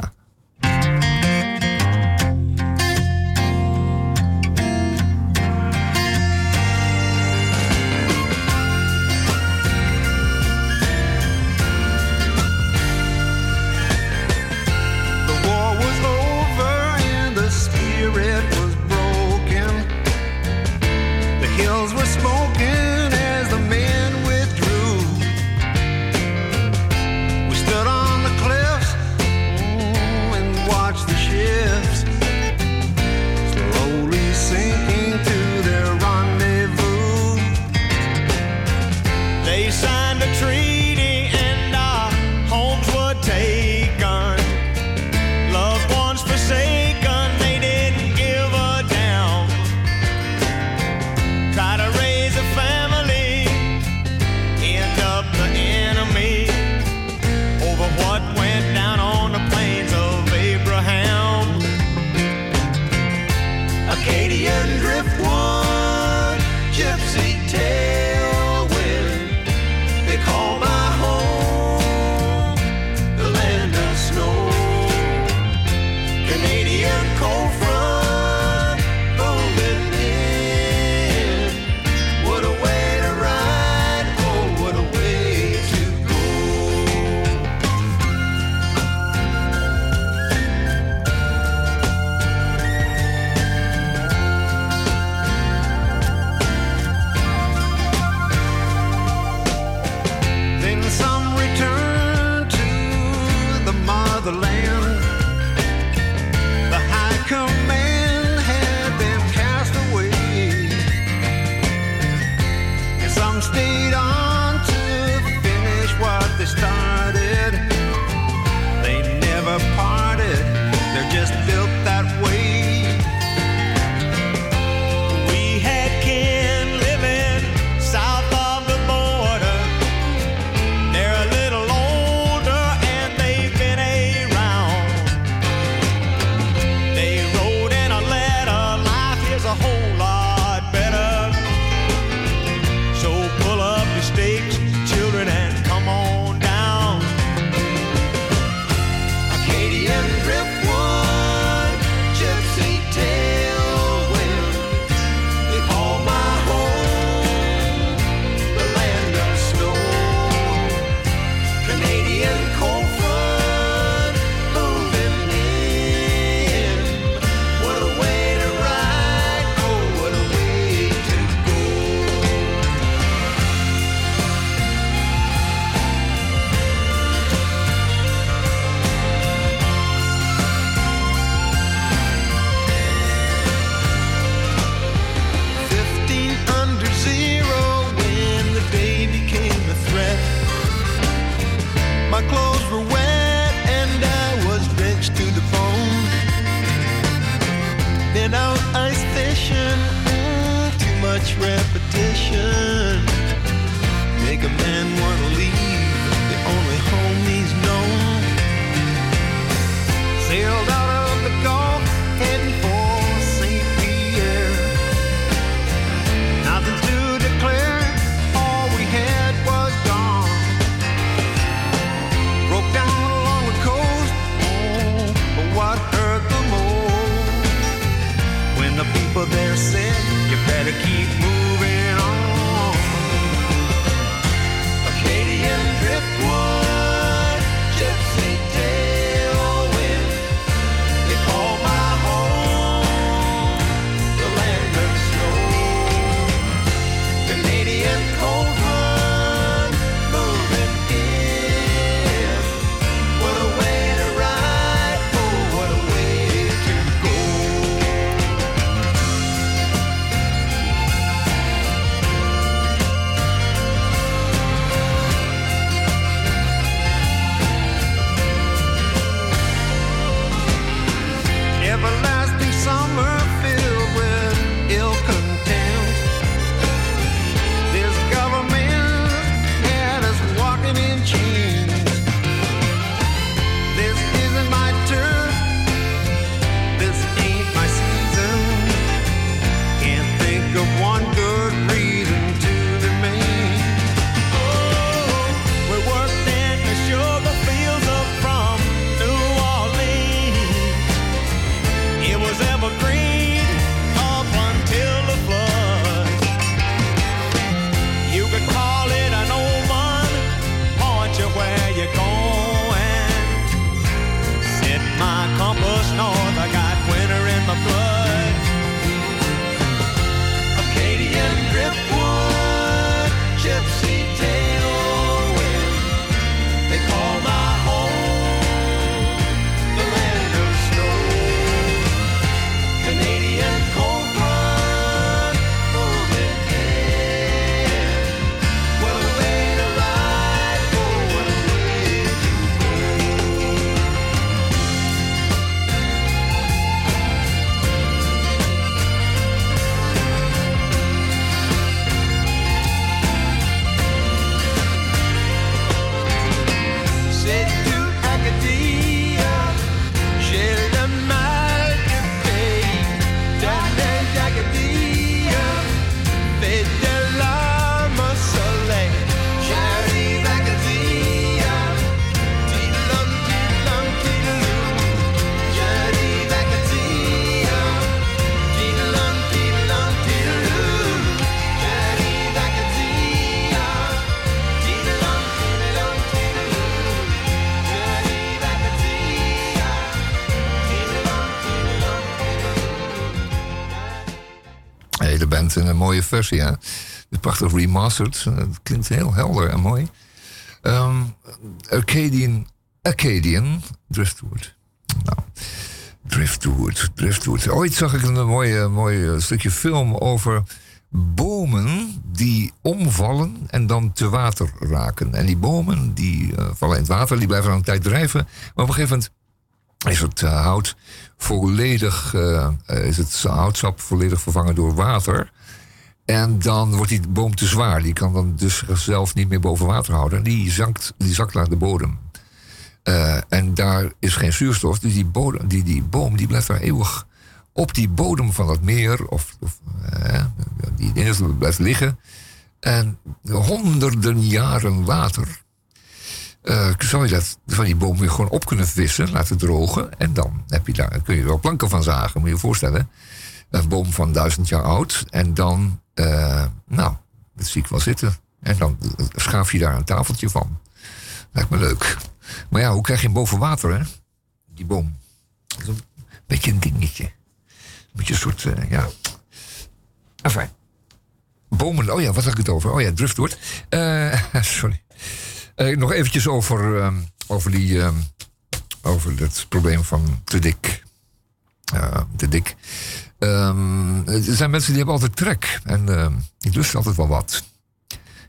Versie? Het prachtig remastered. Eh, Het klinkt heel helder en mooi. Ehm, Arcadian, Acadian Driftwood. Nou, Driftwood, Driftwood. Ooit zag ik een mooi, mooi stukje film over bomen die omvallen en dan te water raken. En die bomen die eh, vallen in het water, die blijven dan een tijd drijven. Maar op een gegeven moment is het eh, hout volledig, eh, eh, is het houtsap volledig vervangen door water. En dan wordt die boom te zwaar. Die kan dan dus zichzelf niet meer boven water houden. En die zakt, die zakt naar de bodem. Eh, en daar is geen zuurstof. Dus die, die, boom die blijft daar eeuwig op die bodem van het meer. Of, of eh, die dingen blijft liggen. En honderden jaren later eh, zou je dat van die boom weer gewoon op kunnen vissen, laten drogen. En dan heb je daar, kun je wel planken van zagen, moet je je voorstellen. Een boom van duizend jaar oud. En dan, eh, nou, dat zie ik wel zitten. En dan schaaf je daar een tafeltje van. Lijkt me leuk. Maar ja, hoe krijg je hem boven water, hè? Die boom. Een beetje een dingetje. Een beetje een soort, eh, ja. Enfin. Bomen, oh ja, wat had ik het over? Oh ja, driftwood. Eh, sorry. Nog eventjes over, ehm, over, die, ehm, over het probleem van te dik. Te dik. Ehm, er zijn mensen die hebben altijd trek. En ehm, ik lust altijd wel wat.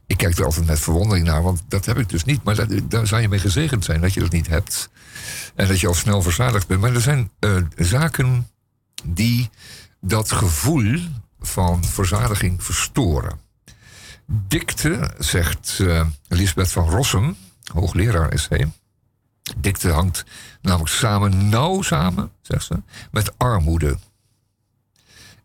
Ik kijk er altijd met verwondering naar, want dat heb ik dus niet. Maar daar zou je mee gezegend zijn dat je dat niet hebt. En dat je al snel verzadigd bent. Maar er zijn eh, zaken die dat gevoel van verzadiging verstoren. Dikte, zegt eh Lisbeth van Rossum, hoogleraar is hij. Dikte hangt namelijk samen, nauw samen, zegt ze, met armoede.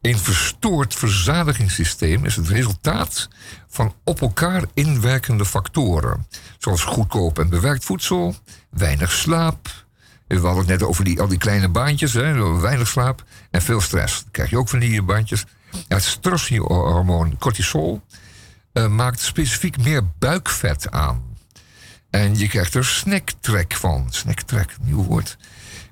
Een verstoord verzadigingssysteem is het resultaat van op elkaar inwerkende factoren. Zoals goedkoop en bewerkt voedsel, weinig slaap. We hadden het net over die, al die kleine baantjes, hè, weinig slaap en veel stress. Dan krijg je ook van die baantjes. Het stresshormoon cortisol eh, maakt specifiek meer buikvet aan. En je krijgt er snacktrek van. Snacktrek, nieuw woord.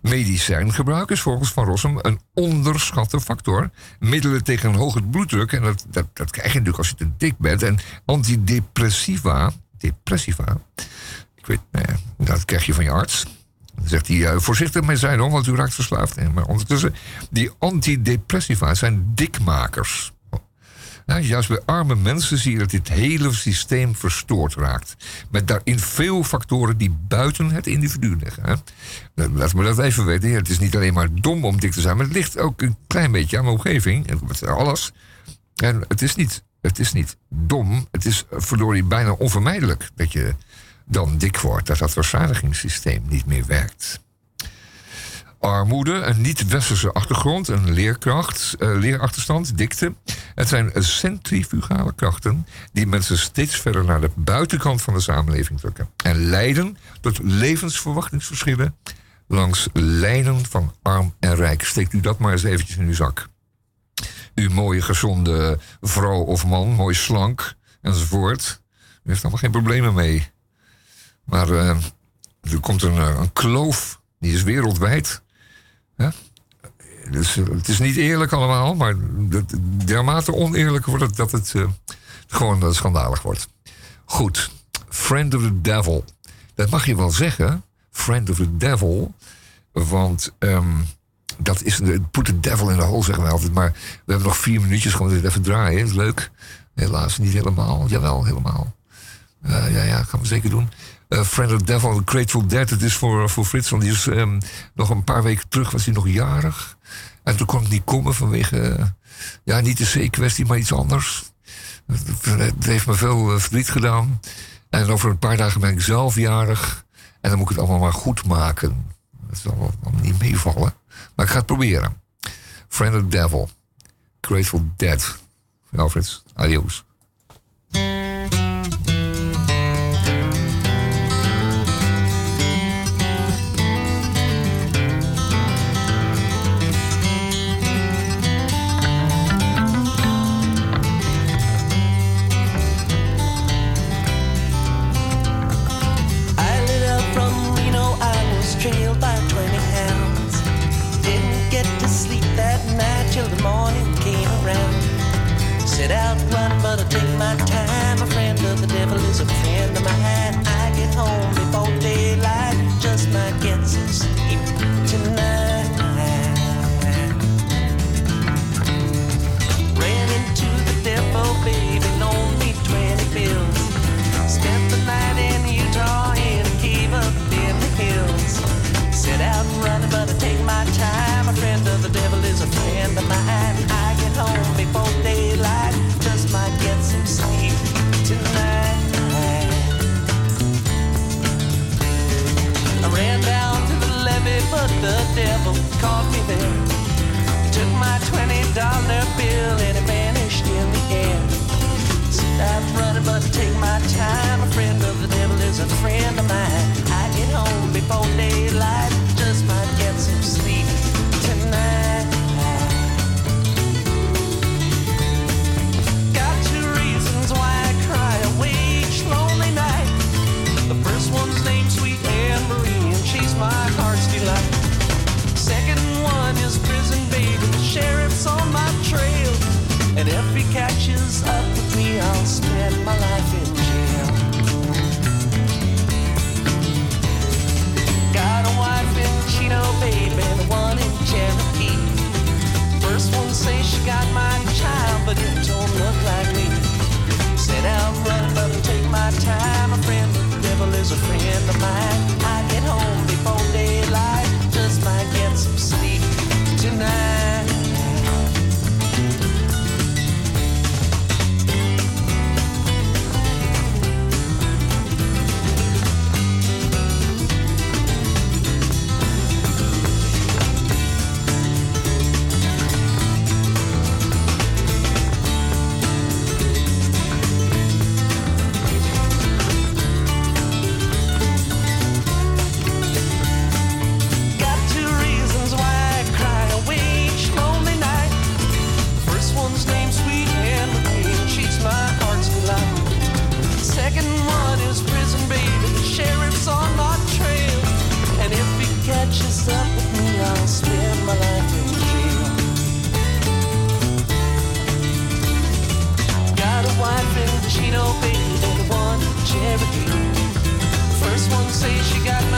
Medicijngebruik is volgens Van Rossum een onderschatte factor. Middelen tegen een hoge bloeddruk, en dat, dat, dat krijg je natuurlijk als je te dik bent. En antidepressiva, depressiva, ik weet, nou dat krijg je van je arts. Dan zegt hij, eh, voorzichtig mee zijn hoor, want u raakt verslaafd. Maar ondertussen, die antidepressiva zijn dikmakers. Nou, juist bij arme mensen zie je dat dit hele systeem verstoord raakt. Met daarin veel factoren die buiten het individu liggen. Hè. Nou, Laat me dat even weten. Het is niet alleen maar dom om dik te zijn, maar het ligt ook een klein beetje aan mijn omgeving. En alles. En het is niet, het is niet dom. Het is eh, verdorie bijna onvermijdelijk dat je dan dik wordt. Dat dat verzadigingssysteem niet meer werkt armoede, een niet-westerse achtergrond, een leerkracht, eh, leerachterstand, dikte. Het zijn centrifugale krachten die mensen steeds verder naar de buitenkant van de samenleving drukken. En leiden tot levensverwachtingsverschillen langs lijnen van arm en rijk. Steekt u dat maar eens eventjes in uw zak. U mooie, gezonde vrouw of man, mooi slank enzovoort. U heeft allemaal geen problemen mee. Maar eh, er komt een, eh, een kloof, die is wereldwijd. Dus eh, het is niet eerlijk allemaal, maar dermate oneerlijk wordt het dat het eh, gewoon eh, schandalig wordt. Goed, Friend of the Devil. Dat mag je wel zeggen, Friend of the Devil. Want ehm, dat is, put the devil in the hole zeggen wij altijd. Maar we hebben nog vier minuutjes, gewoon dit even draaien. is leuk. Helaas niet helemaal. Jawel, helemaal. Ja, ja, gaan we zeker doen. Eh, Friend of Devil, Grateful Dead. Het is voor, voor Frits, want die is ehm, nog een paar weken terug was hij nog jarig. En toen kon ik niet komen vanwege, eh, ja, niet de C-kwestie, maar iets anders. Het, het heeft me veel eh, verdriet gedaan. En over een paar dagen ben ik zelf jarig. En dan moet ik het allemaal maar goed maken. Dat zal niet meevallen. Maar ik ga het proberen. Friend of the Devil. Grateful Dead. Frits. Adios. Dollar bill and it vanished in the air. Stop running, but take my time. A friend of the devil is a friend of mine. I get home before daylight, got my child, but it don't look like me. Set out running, but take my time. A friend the devil is a friend of mine. In Chino, baby, the one in Cherokee. First one says she got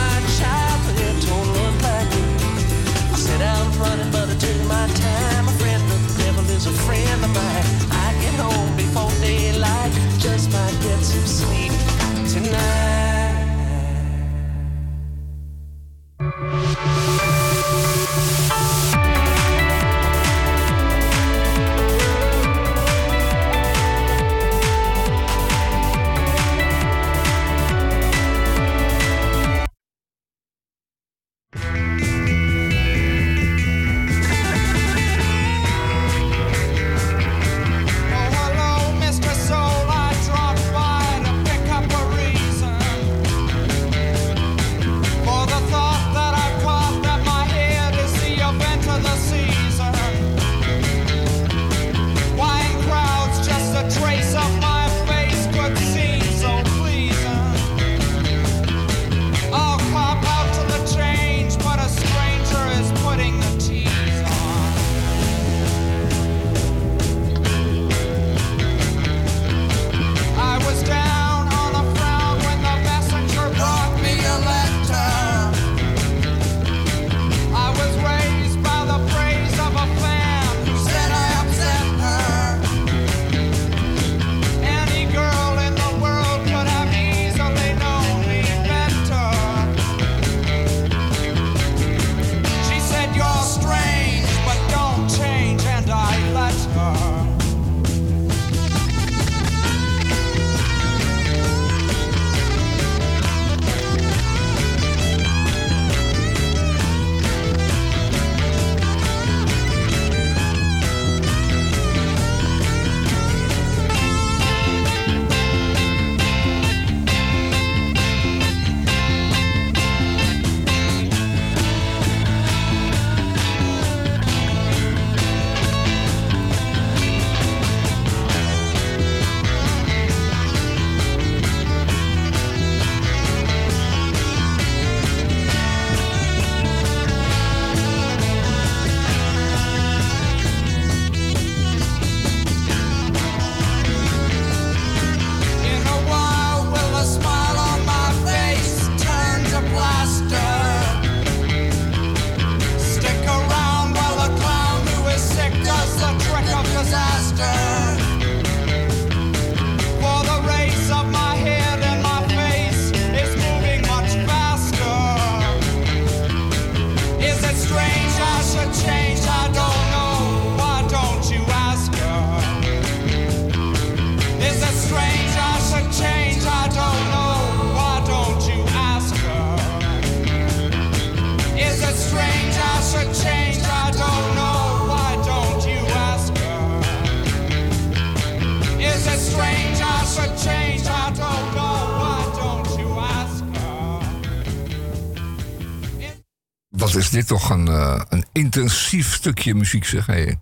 eh, een intensief stukje muziek, zeg hé.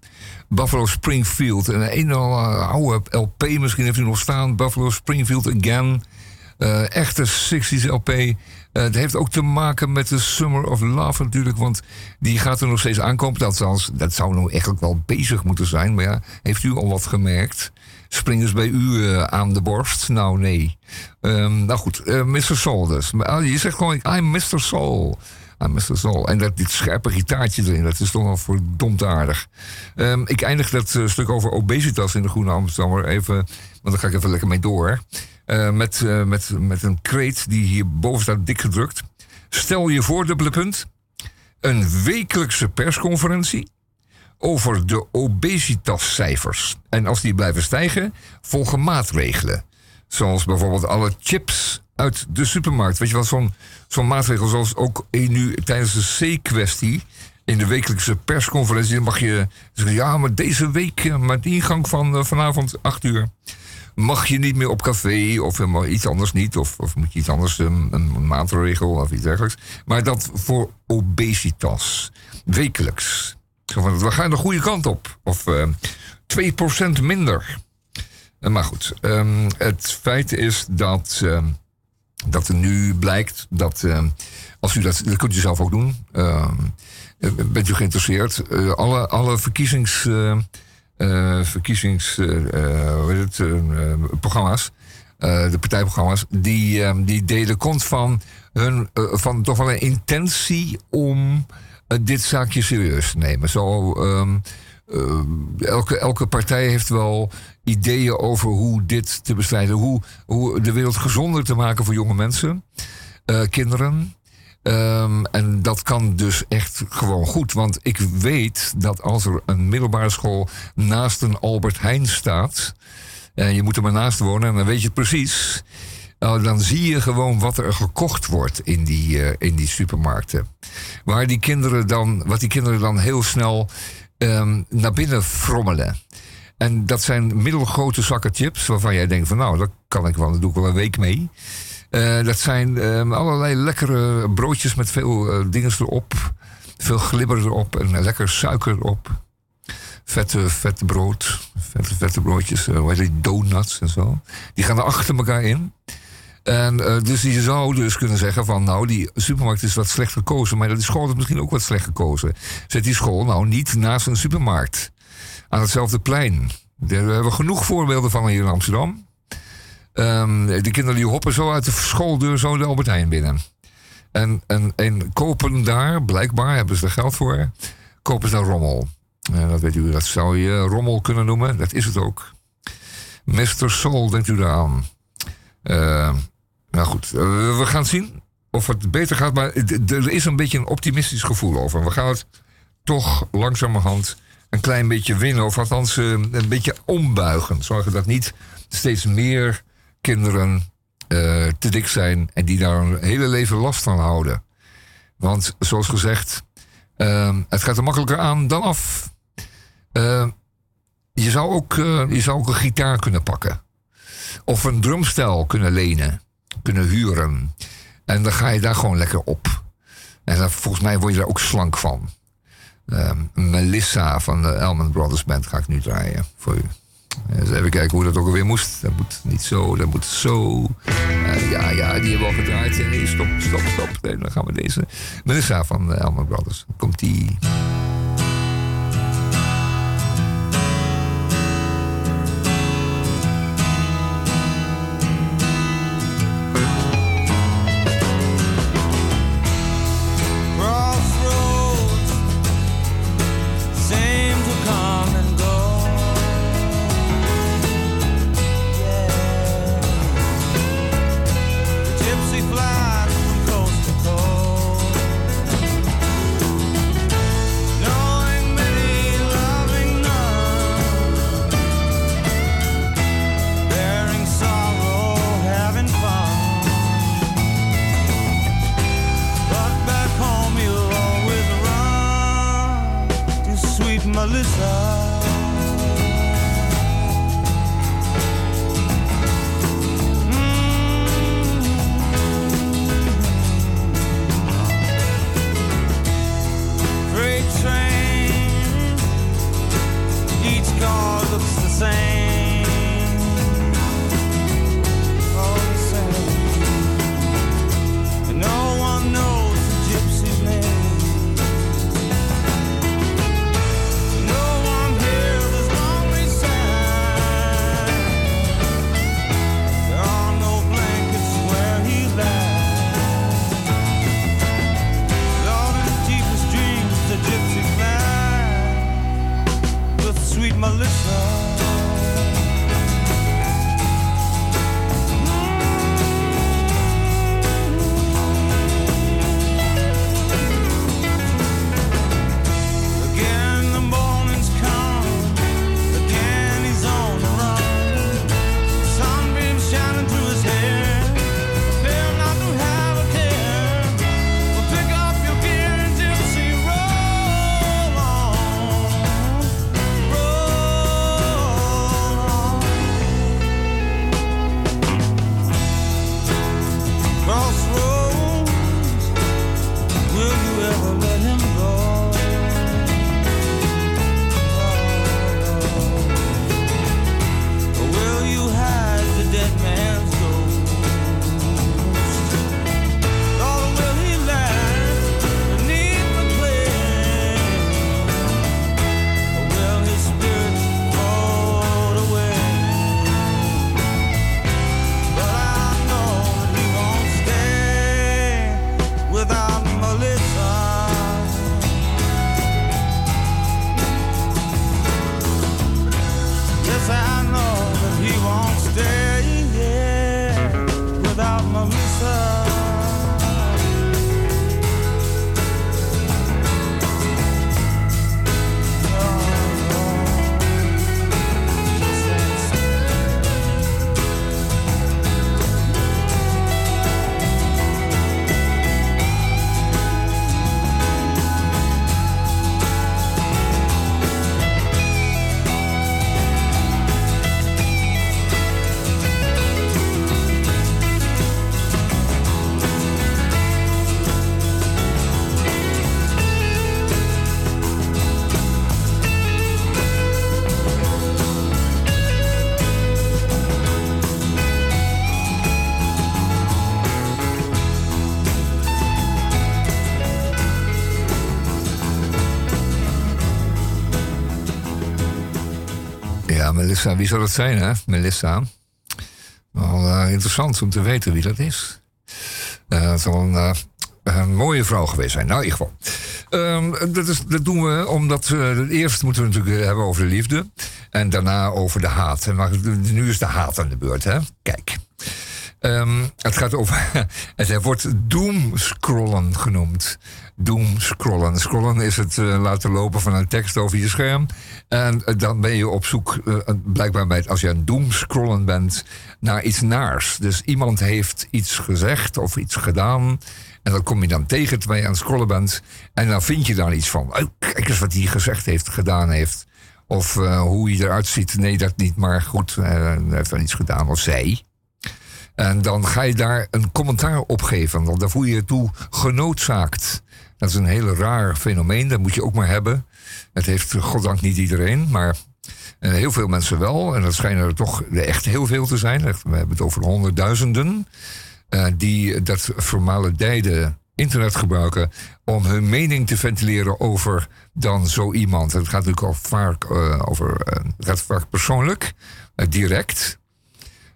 Buffalo Springfield, een een uh, oude LP misschien heeft u nog staan. Buffalo Springfield Again. Eh, echte 60s LP. Eh, het heeft ook te maken met de Summer of Love natuurlijk, want die gaat er nog steeds aankomen. Dat, zou- dat zou nou eigenlijk wel bezig moeten zijn, maar ja, heeft u al wat gemerkt? Springers bij u eh, aan de borst? Nou, nee. Ehm, nou goed, eh, Mr. Soul dus. Ah, je zegt gewoon, I'm Mr. Soul. I'm Mr. En dat, dit scherpe gitaartje erin, dat is toch wel verdomd aardig. Ehm, ik eindig dat eh, stuk over obesitas in de Groene Amsterdammer even, want daar ga ik even lekker mee door. Eh, met, eh, met, met een kreet die hierboven staat dik gedrukt. Stel je voor, dubbele punt, een wekelijkse persconferentie over de obesitascijfers. En als die blijven stijgen, volgen maatregelen. Zoals bijvoorbeeld alle chips uit de supermarkt. Weet je wel, zo'n zo'n maatregel zoals ook nu tijdens de C-kwestie... in de wekelijkse persconferentie mag je zeggen... ja, maar deze week, eh, met ingang van eh, vanavond 8 uur... mag je niet meer op café of helemaal iets anders niet... of, moet je iets anders, een, een maatregel of iets dergelijks. Maar dat voor obesitas, wekelijks... We gaan de goede kant op. Of eh 2% minder. Eh, Maar goed, ehm, het feit is dat, ehm, dat er nu blijkt dat. ehm, als u dat, dat kunt u zelf ook doen. eh, bent u geïnteresseerd? Eh, alle, alle verkiezings. eh, eh, eh, eh, eh, eh, eh, de partijprogramma's. Die, die delen kont van hun. eh, van toch wel een intentie om eh, dit zaakje serieus te nemen. Zo. ehm, eh, elke, elke partij heeft wel ideeën over hoe dit te bestrijden. Hoe, hoe de wereld gezonder te maken voor jonge mensen, eh, kinderen. Ehm, en dat kan dus echt gewoon goed. Want ik weet dat als er een middelbare school naast een Albert Heijn staat. En je moet er maar naast wonen en dan weet je het precies. Nou, dan zie je gewoon wat er gekocht wordt in die, eh, in die supermarkten. Waar die kinderen dan, wat die kinderen dan heel snel ehm, naar binnen frommelen. En dat zijn middelgrote zakken chips waarvan jij denkt van nou, dat kan ik wel, daar doe ik wel een week mee. Eh, dat zijn ehm, allerlei lekkere broodjes met veel eh, dingen erop. Veel glibber erop en lekker suiker erop. Vette, vette brood. Vette, vette broodjes. die? Donuts en zo. Die gaan er achter elkaar in. En eh, dus je zou dus kunnen zeggen van nou, die supermarkt is wat slecht gekozen, maar die school is misschien ook wat slecht gekozen. Zet die school nou niet naast een supermarkt. Aan hetzelfde plein. Daar hebben we genoeg voorbeelden van hier in Amsterdam. Ehm de kinderen die hoppen zo uit de schooldeur zo de Albert Heijn binnen. En, en, en kopen daar, blijkbaar hebben ze er geld voor, kopen ze daar rommel. Eh, dat weet u, dat zou je rommel kunnen noemen. Dat is het ook. Mr. Soul, denkt u daaraan. Eh, nou goed, eh, we gaan zien of het beter gaat. Maar er is een beetje een optimistisch gevoel over. We gaan het toch langzamerhand een klein beetje winnen. Of althans eh, een beetje ombuigen. Zorgen dat niet steeds meer kinderen eh, te dik zijn... en die daar een hele leven last van houden. Want zoals gezegd, eh, het gaat er makkelijker aan dan af. Eh, je, zou ook, je zou ook een gitaar kunnen pakken. Of een drumstel kunnen lenen. Kunnen huren. En dan ga je daar gewoon lekker op. En volgens mij word je daar ook slank van. Ehm, Melissa van de Elman Brothers Band ga ik nu draaien voor u. Even kijken hoe dat ook alweer moest. Dat moet niet zo, dat moet zo. Eh, ja, ja, die hebben we al gedraaid. Nee, stop, stop, stop. Dan gaan we deze. Melissa van de Elman Brothers. Komt die. Melissa, wie zou dat zijn, hè? Melissa. Wel eh, interessant om te weten wie dat is. Eh, het zal een, eh, een mooie vrouw geweest zijn. Nou, in ieder geval. Ehm, dat, is, dat doen we omdat eerst moeten we natuurlijk hebben over de liefde. En daarna over de haat. Maar nu is de haat aan de beurt, hè? Kijk. Ehm, het gaat over. Het wordt doomscrollen genoemd. Doomscrollen. Scrollen is het eh, laten lopen van een tekst over je scherm. En eh, dan ben je op zoek, eh, blijkbaar bij, als je aan doomscrollen bent, naar iets naars. Dus iemand heeft iets gezegd of iets gedaan. En dat kom je dan tegen terwijl je aan het scrollen bent. En dan vind je daar iets van. Oh, kijk eens wat hij gezegd heeft, gedaan heeft. Of hoe hij eruit ziet. Nee, dat niet. Maar goed, hij heeft wel iets gedaan. Of zij. En dan ga je daar een commentaar op geven. Want daar voel je je toe genoodzaakt. Dat is een heel raar fenomeen. Dat moet je ook maar hebben. Het heeft goddank niet iedereen. Maar eh, heel veel mensen wel. En dat schijnen er toch echt heel veel te zijn. We hebben het over honderdduizenden. eh, die dat vermalendijde internet gebruiken om hun mening te ventileren over dan zo iemand. Het gaat natuurlijk al vaak eh, over, gaat vaak persoonlijk, direct.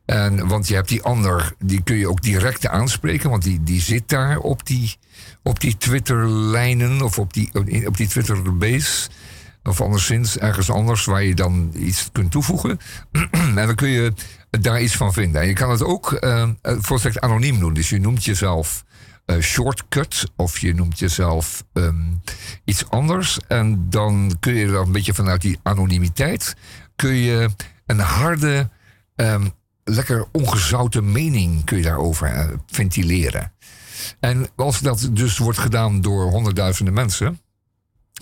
En, want je hebt die ander, die kun je ook direct aanspreken, want die, die zit daar op die, op die Twitter-lijnen of op die, op die Twitter-base. Of anderszins ergens anders waar je dan iets kunt toevoegen. en dan kun je daar iets van vinden. En je kan het ook uh, volstrekt anoniem doen. Dus je noemt jezelf uh, shortcut of je noemt jezelf um, iets anders. En dan kun je dan een beetje vanuit die anonimiteit... kun je een harde, um, lekker ongezouten mening kun je daarover uh, ventileren. En als dat dus wordt gedaan door honderdduizenden mensen...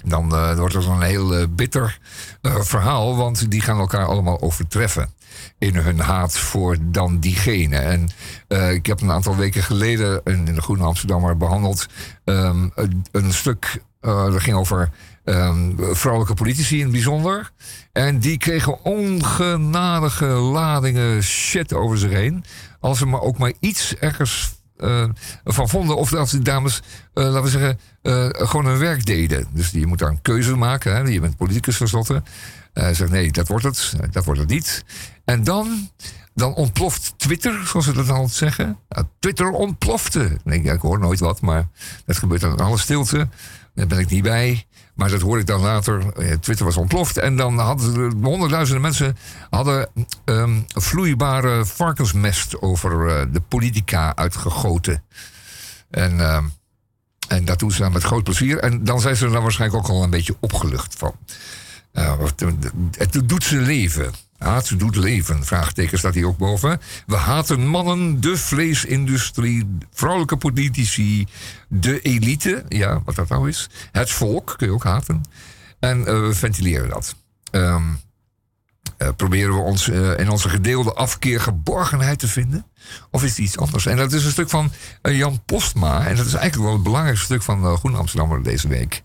dan eh, wordt het een heel eh, bitter eh, verhaal, want die gaan elkaar allemaal overtreffen in hun haat voor dan diegene. En eh, ik heb een aantal weken geleden in, de Groene Amsterdammer behandeld ehm, een, een stuk eh, dat ging over ehm, vrouwelijke politici in het bijzonder. En die kregen ongenadige ladingen shit over zich heen. Als ze maar ook maar iets ergens eh, van vonden. Of dat die dames, eh, laten we zeggen, eh, gewoon hun werk deden. Dus je moet daar een keuze maken. Hè? Je bent politicus tenslotte. Eh zegt nee, dat wordt het. Dat wordt het niet. En dan, dan ontploft Twitter, zoals ze dat altijd zeggen. Ja, Twitter ontplofte. Ik denk, ik hoor nooit wat, maar dat gebeurt dan in alle stilte. Daar ben ik niet bij. Maar dat hoor ik dan later. Eh, Twitter was ontploft. En dan hadden er honderdduizenden mensen hadden, ehm, vloeibare varkensmest over eh, de politica uitgegoten. En, ehm, en dat doen ze dan met groot plezier. En dan zijn ze er dan waarschijnlijk ook al een beetje opgelucht van. Wat- het doet ze leven. Haat doet leven. Vraagteken staat hier ook boven. We haten mannen, de vleesindustrie, vrouwelijke politici, de elite. Ja, wat dat nou is. Het volk kun je ook haten. En eh, we ventileren dat. Ehm, eh, proberen we ons eh, in onze gedeelde afkeer geborgenheid te vinden? Of is het iets anders? En dat is een stuk van Jan Postma. En dat is eigenlijk wel het belangrijkste stuk van Groen Amsterdammer deze week.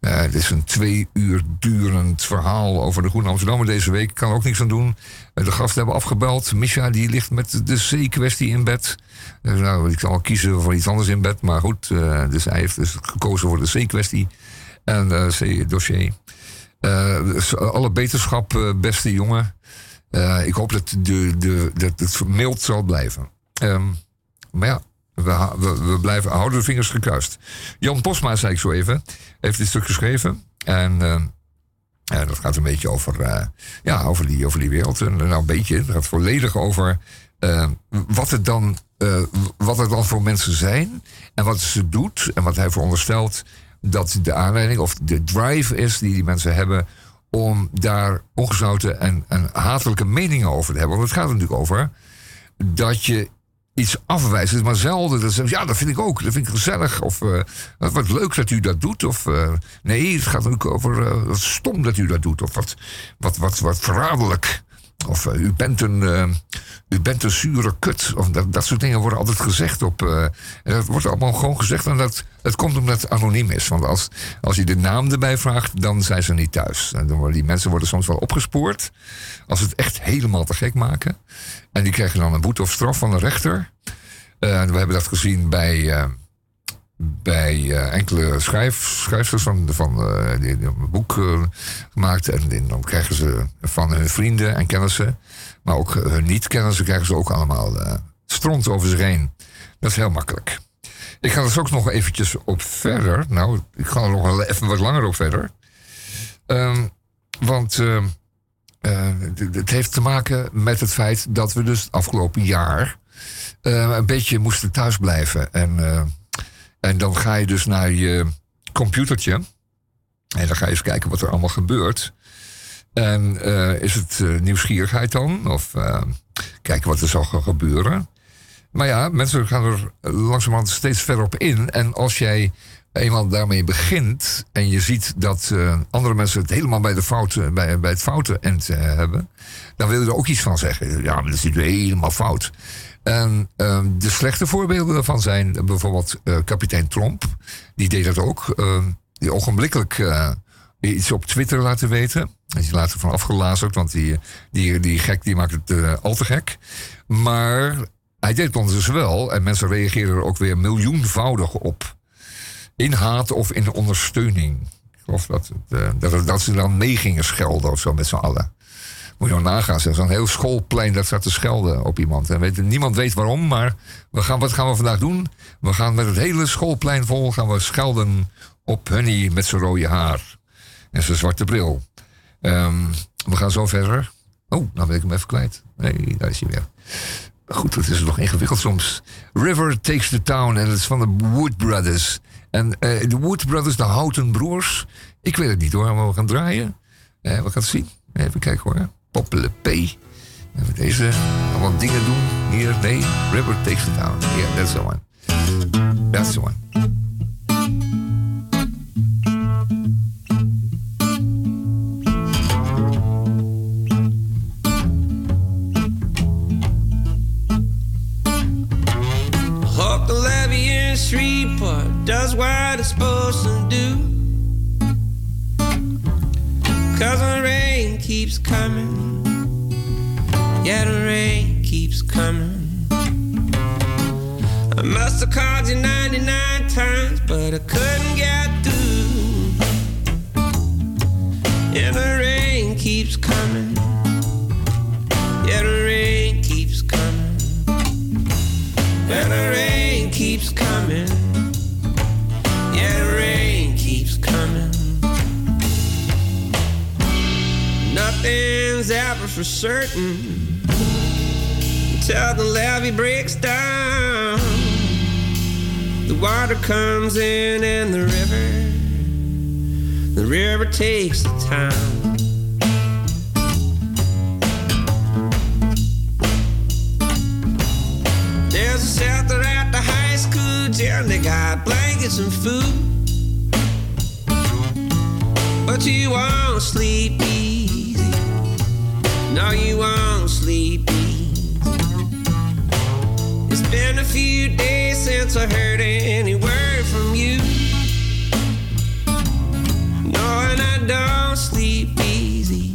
Eh, het is een twee uur durend verhaal over de Groene Amsterdammer deze week. Ik kan er ook niks aan doen. Eh, de gasten hebben afgebeld. Misha die ligt met de C-kwestie in bed. Eh, nou, ik zal kiezen voor iets anders in bed. Maar goed, eh, dus hij heeft dus gekozen voor de C-kwestie. En eh C-dossier. Eh, dus alle beterschap, eh, beste jongen. Eh, ik hoop dat, de, de, dat het mild zal blijven. Ehm, maar ja, we, we, blijven houden de vingers gekruist. Jan Posma, zei ik zo even, heeft dit stuk geschreven. En ja, dat gaat een beetje over, eh, ja, over, die, over die wereld. En, nou, een beetje, het gaat volledig over eh, wat, het dan, eh, wat het dan voor mensen zijn. En wat ze doet. En wat hij veronderstelt dat de aanleiding of de drive is die die mensen hebben om daar ongezouten en, en hatelijke meningen over te hebben. Want het gaat natuurlijk over dat je iets afwijst, maar zelden dat ze ja, dat vind ik ook, dat vind ik gezellig. Of eh, wat, wat leuk dat u dat doet. Of eh, nee, het gaat ook over eh, wat stom dat u dat doet. Of wat, wat, wat, wat verraderlijk. Of eh, u, bent een, eh, u bent een zure kut. Of dat, dat soort dingen worden altijd gezegd op. eh, en dat wordt allemaal gewoon gezegd. En dat, dat komt omdat het anoniem is. Want als, als je de naam erbij vraagt, dan zijn ze niet thuis. En dan worden die mensen worden soms wel opgespoord. Als ze het echt helemaal te gek maken. En die krijgen dan een boete of straf van de rechter. We hebben dat gezien bij, bij eh, enkele schrijf, schrijfsters van, van eh, die, een boek eh, gemaakt. En, dan krijgen ze van hun vrienden en kennissen, maar ook hun niet-kennissen, krijgen ze ook allemaal stront over zich heen. Dat is heel makkelijk. Ik ga er straks nog eventjes op verder. Nou, ik ga er nog wel even wat langer op verder. Ehm, want ehm, eh, het heeft te maken met het feit dat we dus het afgelopen jaar een beetje moesten thuisblijven. En, en dan ga je dus naar je computertje. En dan ga je eens kijken wat er allemaal gebeurt. En eh, is het eh, nieuwsgierigheid dan? Of eh, kijken wat er zal gaan gebeuren? Maar ja, mensen gaan er langzamerhand steeds verder op in. En als jij eenmaal daarmee begint en je ziet dat andere mensen het helemaal bij, de fouten, bij, bij het foute end hebben, dan wil je er ook iets van zeggen. Ja, maar dat is helemaal fout. En eh, de slechte voorbeelden daarvan zijn bijvoorbeeld eh, kapitein Tromp. Die deed dat ook. eh, die ogenblikkelijk eh, iets op Twitter laten weten. En die later van afgelazerd, want die, die, die gek die maakt het eh, al te gek. Maar hij deed het ondertussen wel. En mensen reageerden er ook weer miljoenvoudig op. In haat of in ondersteuning. Geloof dat, dat, dat ze dan mee gingen schelden of zo met z'n allen. Moet je nou nagaan, zeg, zo'n heel schoolplein dat staat te schelden op iemand. En weet, niemand weet waarom, maar we gaan, wat gaan we vandaag doen? We gaan met het hele schoolplein vol gaan we schelden op Honey met zijn rode haar. En zijn zwarte bril. Ehm, we gaan zo verder. Oh, nou ben ik hem even kwijt. Nee, daar is hij weer. Goed, het is nog ingewikkeld soms. River Takes the Town en het is van de Wood Brothers. En eh, de Wood Brothers, de Houten Broers. Ik weet het niet hoor, maar we gaan draaien. Eh, we gaan het zien. Even kijken hoor. Poppele P. Deze allemaal dingen doen. Hier, nee. River Takes the Town. Ja, yeah, that's the one. That's the one. The levee breaks down. The water comes in and the river, the river takes the town. There's a shelter at the high school gym. They got blankets and food. But you won't sleep easy. No, you won't sleep few days since I heard any word from you. No, and I don't sleep easy.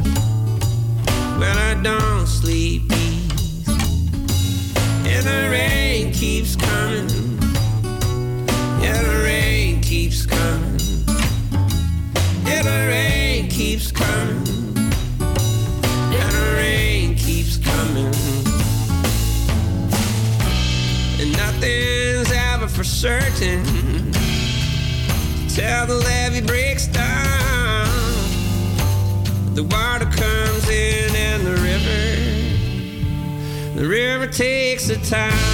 Well, I don't sleep easy. And the rain keeps the levee breaks down. The water comes in and the river, the river takes the time.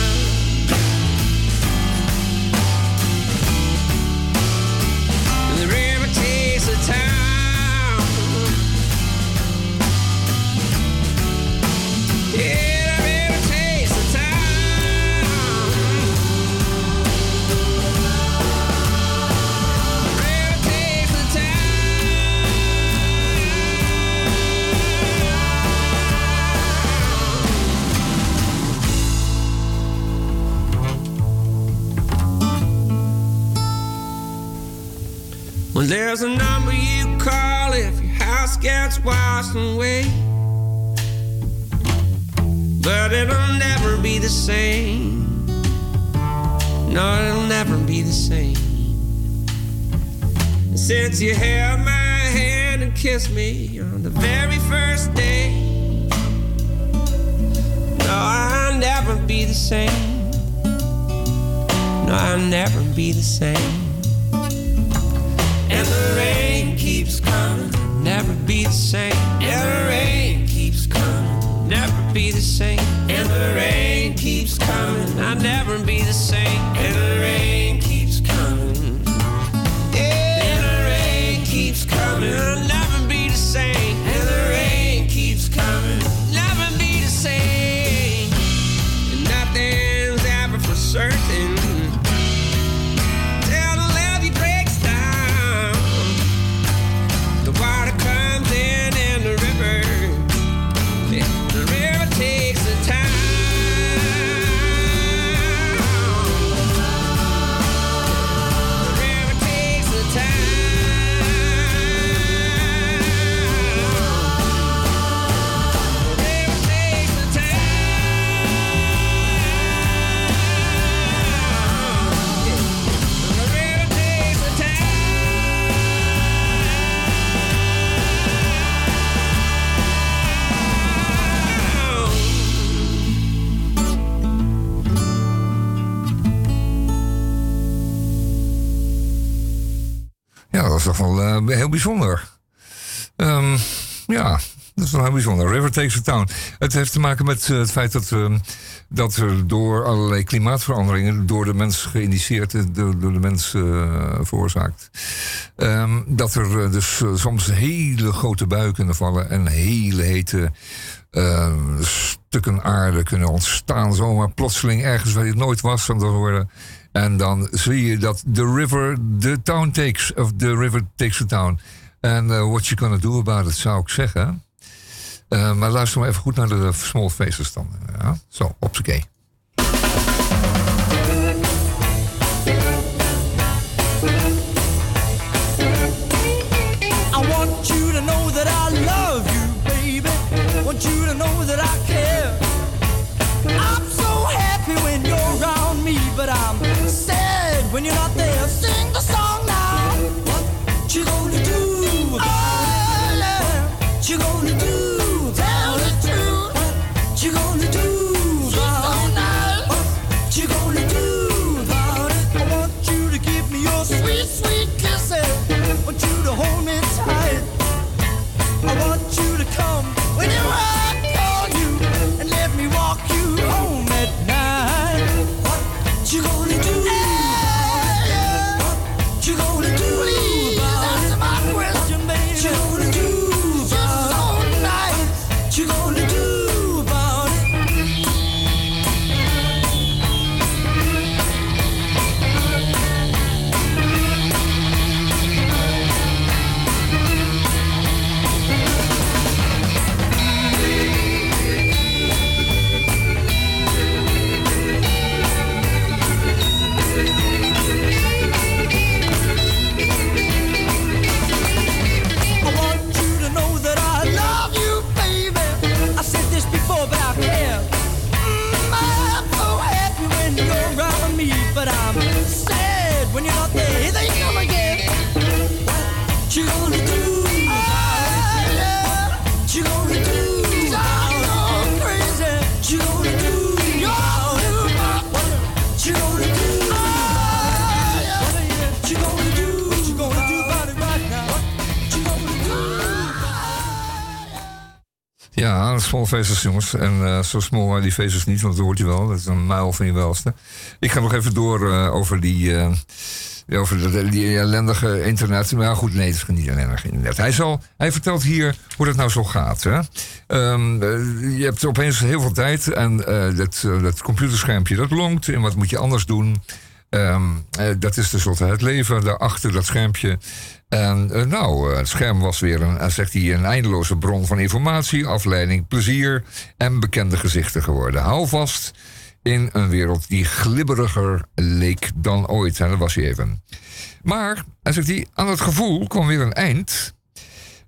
Washed away. But it'll never be the same. No, it'll never be the same. Since you held my hand and kissed me on the very first day. No, I'll never be the same. No, I'll never be the same. And the rain keeps coming, never be the same. And the rain keeps coming, never be the same. And the rain keeps coming, I'll never be the same. And the rain keeps coming. Yeah, and the rain keeps coming, I'll never be the same. Eh, heel bijzonder. Ehm, ja, dat is wel heel bijzonder. River Takes the Town. Het heeft te maken met eh, het feit dat, ehm, dat er door allerlei klimaatveranderingen, door de mens geïnitieerd, eh, door, door de mens veroorzaakt, ehm, dat er dus soms hele grote buien kunnen vallen en hele hete stukken aarde kunnen ontstaan. Zomaar plotseling ergens waar het nooit was van te horen. En dan zie je dat the river the town takes, of the river takes the town. En eh, what you gonna do about it, zou ik zeggen. Eh, maar luister maar even goed naar de small faces dan. Ja? Zo, op z'n Ja, small faces, jongens. En eh, zo small die faces niet, want dat hoort je wel. Dat is een muil van je welste. Ik ga nog even door eh, over die... eh, over die ellendige internet. Maar goed, nee, het is niet ellendig internet. Hij, zal, hij vertelt hier hoe dat nou zo gaat. Hè? Ehm, eh, je hebt opeens heel veel tijd en dat, dat computerschermpje dat lonkt. En wat moet je anders doen? Ehm, eh, dat is tenslotte het leven, daarachter dat schermpje. En eh, nou, eh, het scherm was weer een, zegt hij, een eindeloze bron van informatie, afleiding, plezier en bekende gezichten geworden. Hou vast in een wereld die glibberiger leek dan ooit. En dat was hij even. Maar, zegt hij, aan het gevoel kwam weer een eind.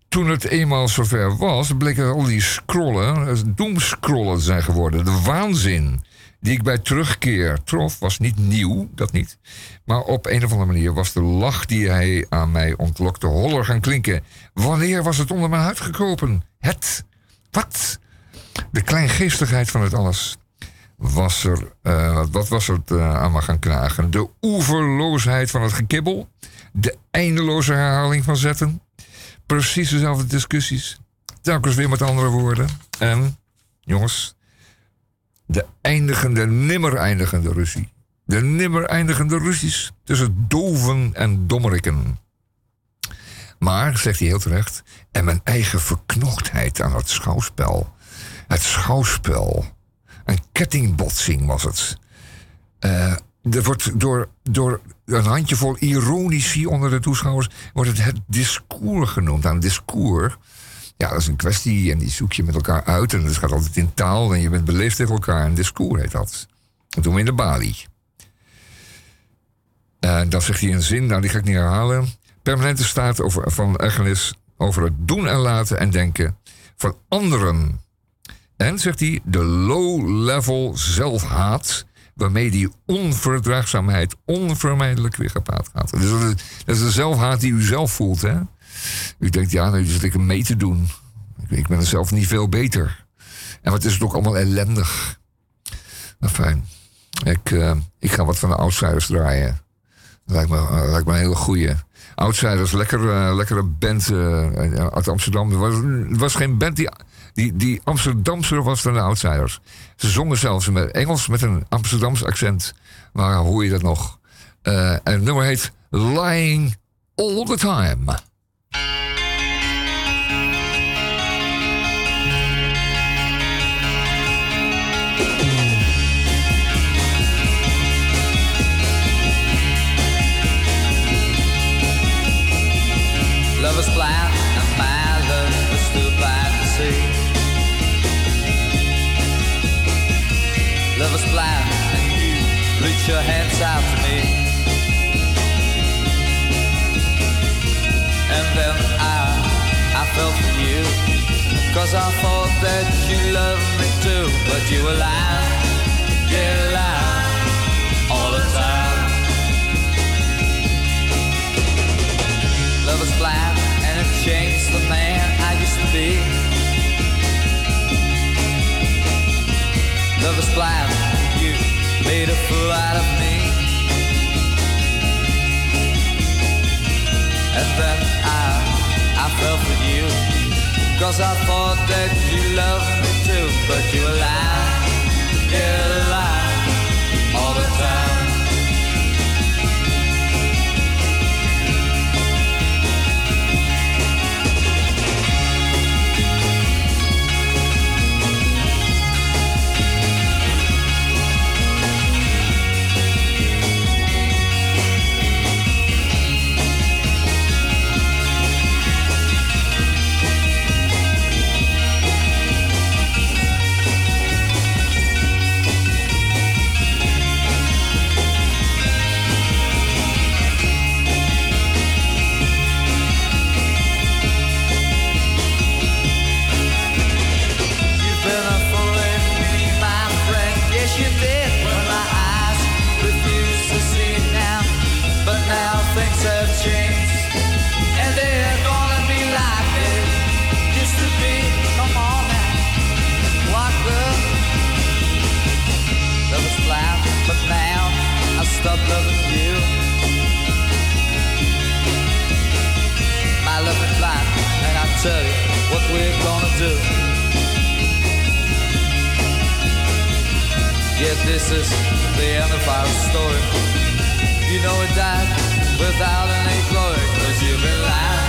Toen het eenmaal zover was, bleken al die scrollen, doomscrollen zijn geworden. De waanzin die ik bij terugkeer trof, was niet nieuw, dat niet. Maar op een of andere manier was de lach die hij aan mij ontlokte holler gaan klinken. Wanneer was het onder mijn huid gekropen? Het, wat? De kleingeestigheid van het alles was er, eh, wat was er eh, aan me gaan knagen? De oeverloosheid van het gekibbel, de eindeloze herhaling van zetten, precies dezelfde discussies, telkens weer met andere woorden. En, jongens, de eindigende, nimmer eindigende ruzie. De nimmer eindigende ruzies tussen doven en dommeriken. Maar, zegt hij heel terecht, en mijn eigen verknochtheid aan het schouwspel. Het schouwspel. Een kettingbotsing was het. Eh, er wordt door, door een handjevol ironici onder de toeschouwers... wordt het het discours genoemd. Aan discours, ja, dat is een kwestie en die zoek je met elkaar uit... en dat gaat altijd in taal en je bent beleefd tegen elkaar. Een discours heet dat. Dat doen we in de Bali. En dan zegt hij een zin, nou die ga ik niet herhalen. Permanente staat over, van ergernis over het doen en laten en denken van anderen. En, zegt hij, de low-level zelfhaat... waarmee die onverdraagzaamheid onvermijdelijk weer gepaard gaat. Dus dat is, dat is de zelfhaat die u zelf voelt, hè? U denkt, ja, nu zit ik hem mee te doen. Ik, ik ben er zelf niet veel beter. En wat is het ook allemaal ellendig. Nou, fijn. Ik, eh, ik ga wat van de outsiders draaien. Lijkt me, lijkt me een hele goeie. Outsiders, lekker, eh, lekkere band eh, uit Amsterdam. Het was, was geen band die, die, die Amsterdamser was dan de Outsiders. Ze zongen zelfs met Engels met een Amsterdams accent. Maar hoor je dat nog? En het nummer heet Lying All the Time. Love is blind and my love is too blind to see. Love is blind and you reach your hands Cause I thought that you loved me too. But you were lying, yeah, lying all the time. Love is blind and it changed the man I used to be. Love is blind, you made a fool out of me. And then I, I fell for you. Cause I thought that you loved me too. But you were lying, yeah, lying tell you what we're gonna do. Yet this is the end of our story. You know it died without any glory, cause you've been lying.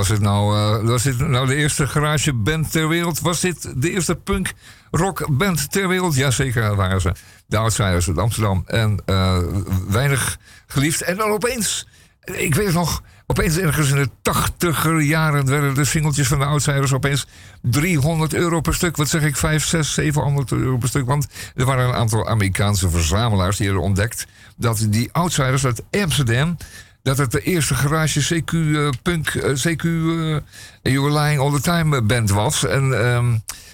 Was het nou, eh, was dit nou de eerste garageband ter wereld? Was dit de eerste punk rock band ter wereld? Jazeker, waren ze. De Outsiders uit Amsterdam. En eh, weinig geliefd. En dan opeens, ik weet nog, opeens ergens in de tachtiger jaren werden de singeltjes van de Outsiders opeens 300 euro per stuk. Wat zeg ik, 5, 6, 700 euro per stuk. Want er waren een aantal Amerikaanse verzamelaars die hadden ontdekt dat die Outsiders uit Amsterdam dat het de eerste garage CQ eh, punk, eh, CQ eh, You're Lying All The Time band was. En ehm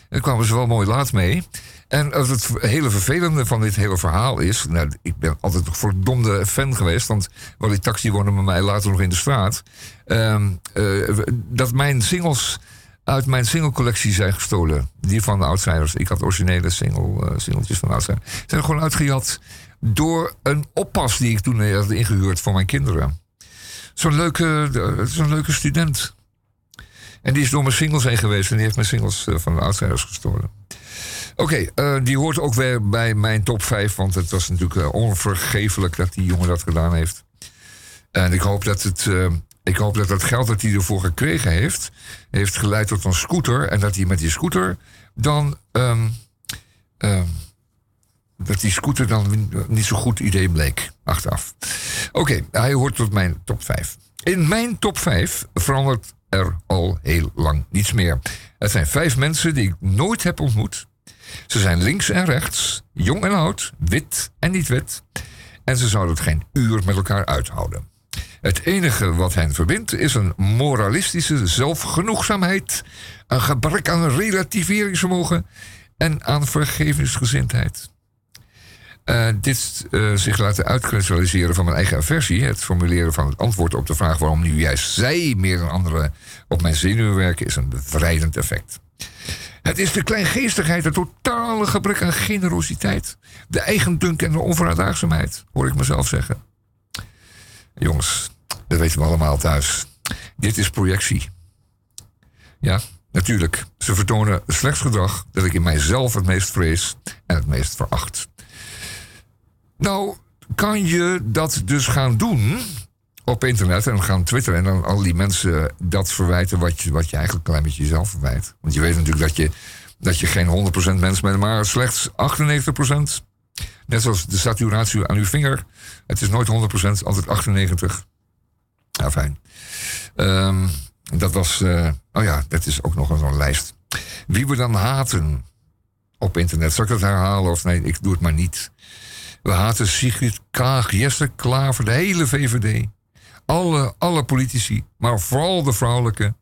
daar kwamen ze wel mooi laat mee. En het hele vervelende van dit hele verhaal is... Nou, ik ben altijd een verdomde fan geweest... want Wally Taxi woonde met mij later nog in de straat... ehm, eh, dat mijn singles uit mijn singlecollectie zijn gestolen. Die van de Outsiders. Ik had originele single, singeltjes van de Outsiders. Zijn gewoon uitgejat door een oppas die ik toen had ingehuurd voor mijn kinderen. Zo'n leuke, eh, zo'n leuke student. En die is door mijn singles heen geweest en die heeft mijn singles eh, van de Outsiders gestolen. Oké, eh, die hoort ook weer bij mijn top 5, want het was natuurlijk eh, onvergeeflijk dat die jongen dat gedaan heeft. En ik hoop dat het, ik hoop dat het geld dat hij ervoor gekregen heeft, heeft geleid tot een scooter. En dat hij met die scooter dan. ehm, ehm, dat die scooter dan niet zo'n goed idee bleek, achteraf. Oké, hij hoort tot mijn top 5. In mijn top 5 verandert er al heel lang niets meer. Het zijn vijf mensen die ik nooit heb ontmoet. Ze zijn links en rechts, jong en oud, wit en niet wit. En ze zouden het geen uur met elkaar uithouden. Het enige wat hen verbindt is een moralistische zelfgenoegzaamheid, een gebrek aan relativeringsvermogen en aan vergevingsgezindheid. Eh, dit eh, zich laten uitkristalliseren van mijn eigen aversie, het formuleren van het antwoord op de vraag waarom nu juist zij meer dan anderen op mijn zenuwen werken, is een bevrijdend effect. Het is de kleingeestigheid, het totale gebrek aan generositeit, de eigendunk en de onverdraagzaamheid, hoor ik mezelf zeggen. Jongens, dat weten we allemaal thuis. Dit is projectie. Ja, natuurlijk. Ze vertonen slechts gedrag dat ik in mijzelf het meest vrees en het meest veracht. Nou, kan je dat dus gaan doen op internet en gaan twitteren en dan al die mensen dat verwijten wat je, wat je eigenlijk een klein beetje jezelf verwijt. Want je weet natuurlijk dat je, dat je geen 100% mens bent, maar slechts 98%. Net zoals de saturatie aan uw vinger. Het is nooit 100%, altijd 98. Ja, fijn. Ehm, dat was, eh, oh ja, dat is ook nog een zo'n lijst. Wie we dan haten op internet. Zal ik dat herhalen of nee, ik doe het maar niet. We haten Sigrid Kaag, Jesse Klaver, de hele VVD. Alle, alle politici, maar vooral de vrouwelijke.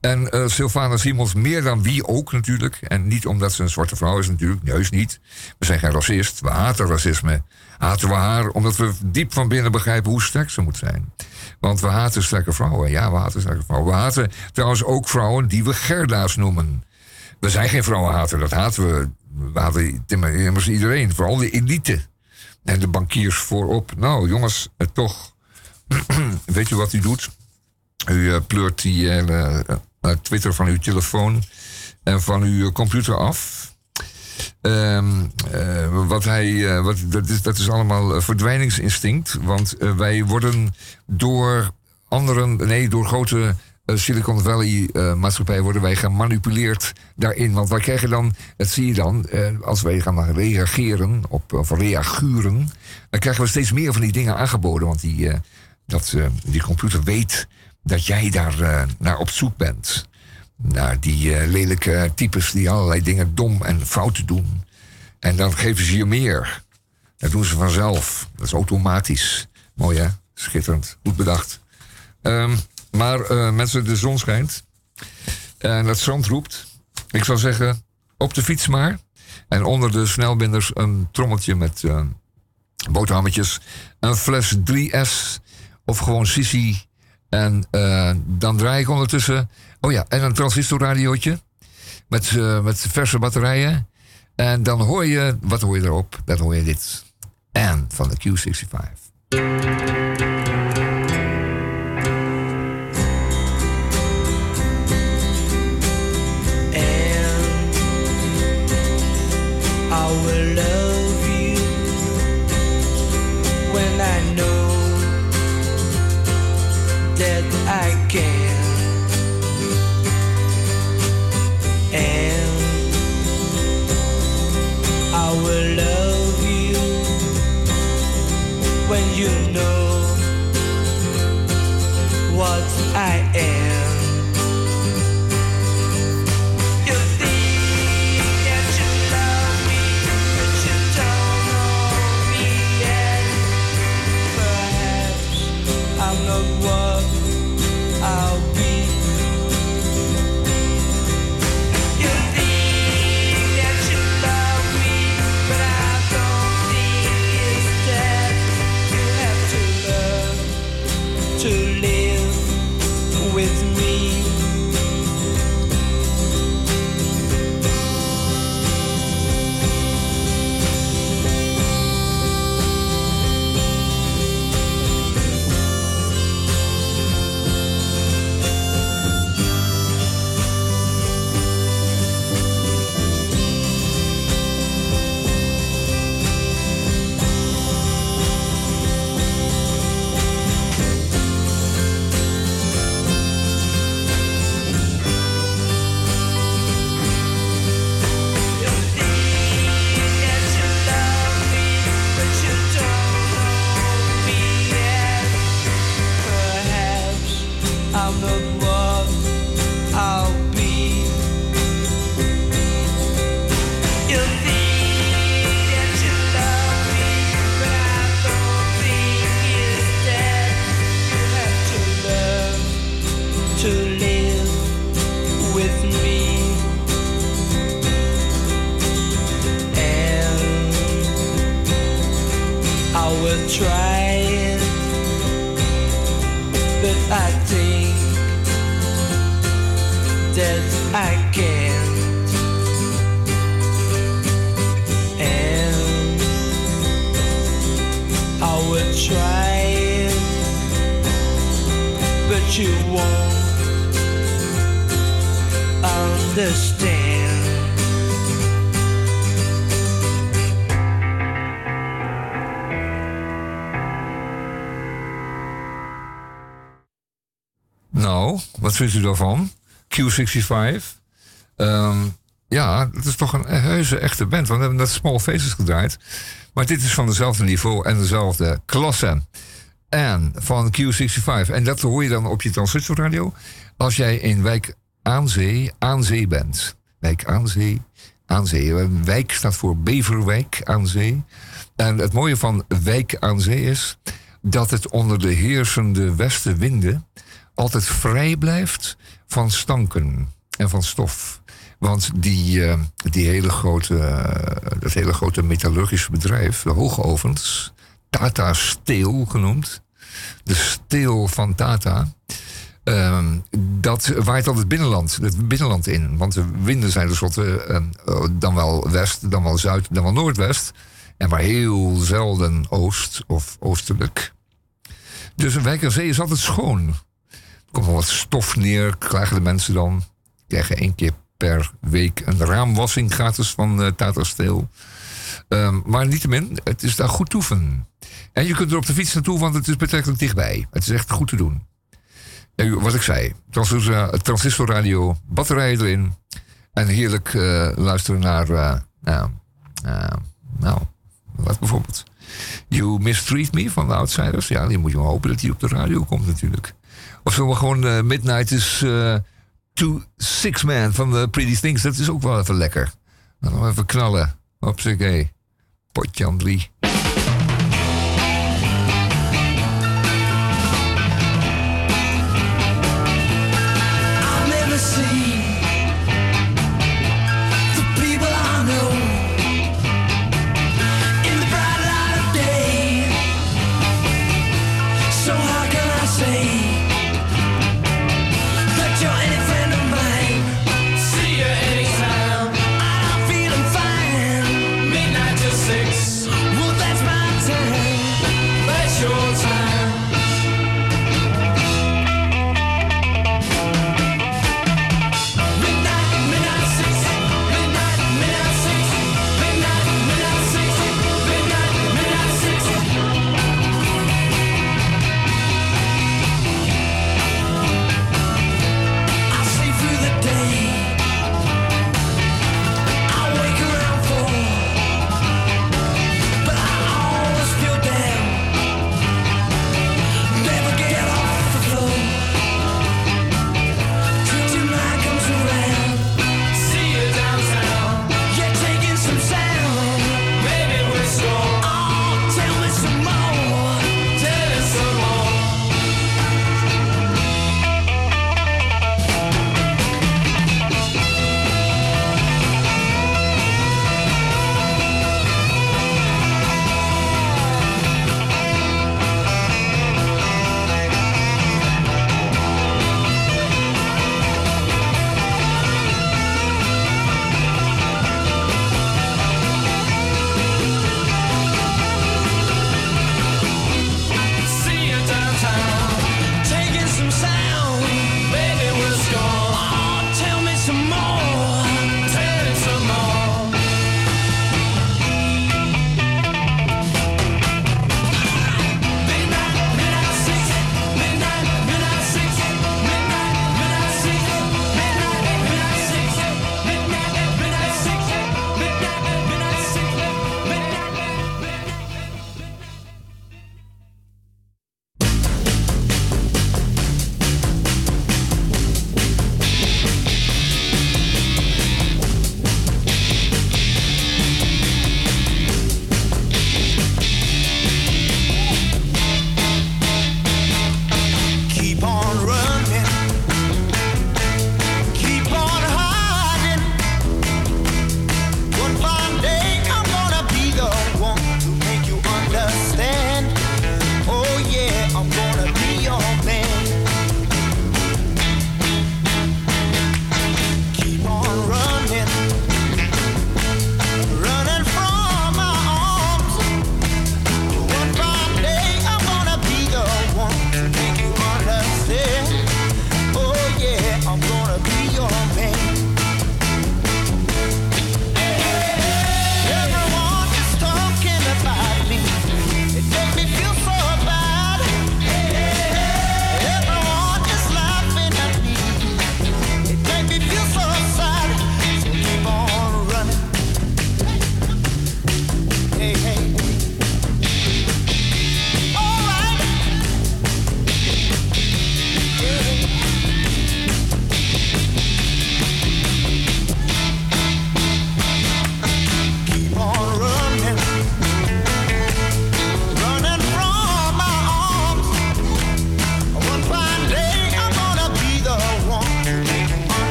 En eh Sylvana Simons meer dan wie ook natuurlijk. En niet omdat ze een zwarte vrouw is natuurlijk, juist niet. We zijn geen racist, we haten racisme. Haten we haar omdat we diep van binnen begrijpen hoe sterk ze moet zijn. Want we haten sterke vrouwen, ja, we haten sterke vrouwen. We haten trouwens ook vrouwen die we Gerda's noemen. We zijn geen vrouwenhater, dat haten we. We haten immers iedereen, vooral de elite. En de bankiers voorop. Nou, jongens, eh, toch. Weet u wat u doet? U eh, pleurt die eh, Twitter van uw telefoon en van uw computer af. Ehm, eh, wat hij, wat, dat, is, dat is allemaal verdwijningsinstinct. Want wij worden door anderen, nee, door grote Silicon Valley eh, worden wij gemanipuleerd daarin. Want wij krijgen dan, dat zie je dan, eh, als wij gaan reageren op, of reaguren, dan krijgen we steeds meer van die dingen aangeboden. Want die, eh, dat, eh, die computer weet dat jij daar eh, naar op zoek bent. Naar die eh, lelijke types die allerlei dingen dom en fout doen. En dan geven ze je meer. Dat doen ze vanzelf. Dat is automatisch. Mooi hè? Schitterend. Goed bedacht. Ehm, maar eh, mensen, de zon schijnt. En het zand roept. Ik zou zeggen, op de fiets maar. En onder de snelbinders een trommeltje met eh, boterhammetjes. Een fles 3S of gewoon Sissi. En eh, dan draai ik ondertussen... Oh ja, en een transistorradiootje. Met, met verse batterijen. En dan hoor je... Wat hoor je erop? Dan hoor je dit. En van de Q65. Vindt u daarvan? Q65. Ehm, ja, dat is toch een heuse echte band. Want we hebben net Small Faces gedraaid. Maar dit is van dezelfde niveau en dezelfde klasse. En van Q65. En dat hoor je dan op je transistorradio. Als jij in Wijk aan Zee, aan Zee bent. Wijk aan Zee, aan Zee. Wijk staat voor Beverwijk aan Zee. En het mooie van Wijk aan Zee is dat het onder de heersende westenwinden altijd vrij blijft van stanken en van stof. Want die, eh, die hele grote, eh, dat hele grote metallurgische bedrijf, de hoogovens, Tata Steel genoemd, de steel van Tata, ehm, dat waait altijd binnenland, het binnenland in. Want de winden zijn tenslotte eh, dan wel west, dan wel zuid, dan wel noordwest. En maar heel zelden oost of oostelijk. Dus een wijk aan zee is altijd schoon. Komt wel wat stof neer, krijgen de mensen dan. Krijgen één keer per week een raamwassing gratis van eh, Tata Steel. Ehm, maar niettemin, het is daar goed toeven. En je kunt er op de fiets naartoe, want het is betrekkelijk dichtbij. Het is echt goed te doen. En wat ik zei, transistor, transistorradio, batterijen erin. En heerlijk eh, luisteren naar, eh, nou, eh, nou, wat bijvoorbeeld. You Mistreat Me van de Outsiders. Ja, die moet je hopen dat die op de radio komt natuurlijk. Of zullen we gewoon eh, Midnight is eh, To Six Man van de Pretty Things. Dat is ook wel even lekker. Dan nog even knallen. Hopsakee. Potjan 3.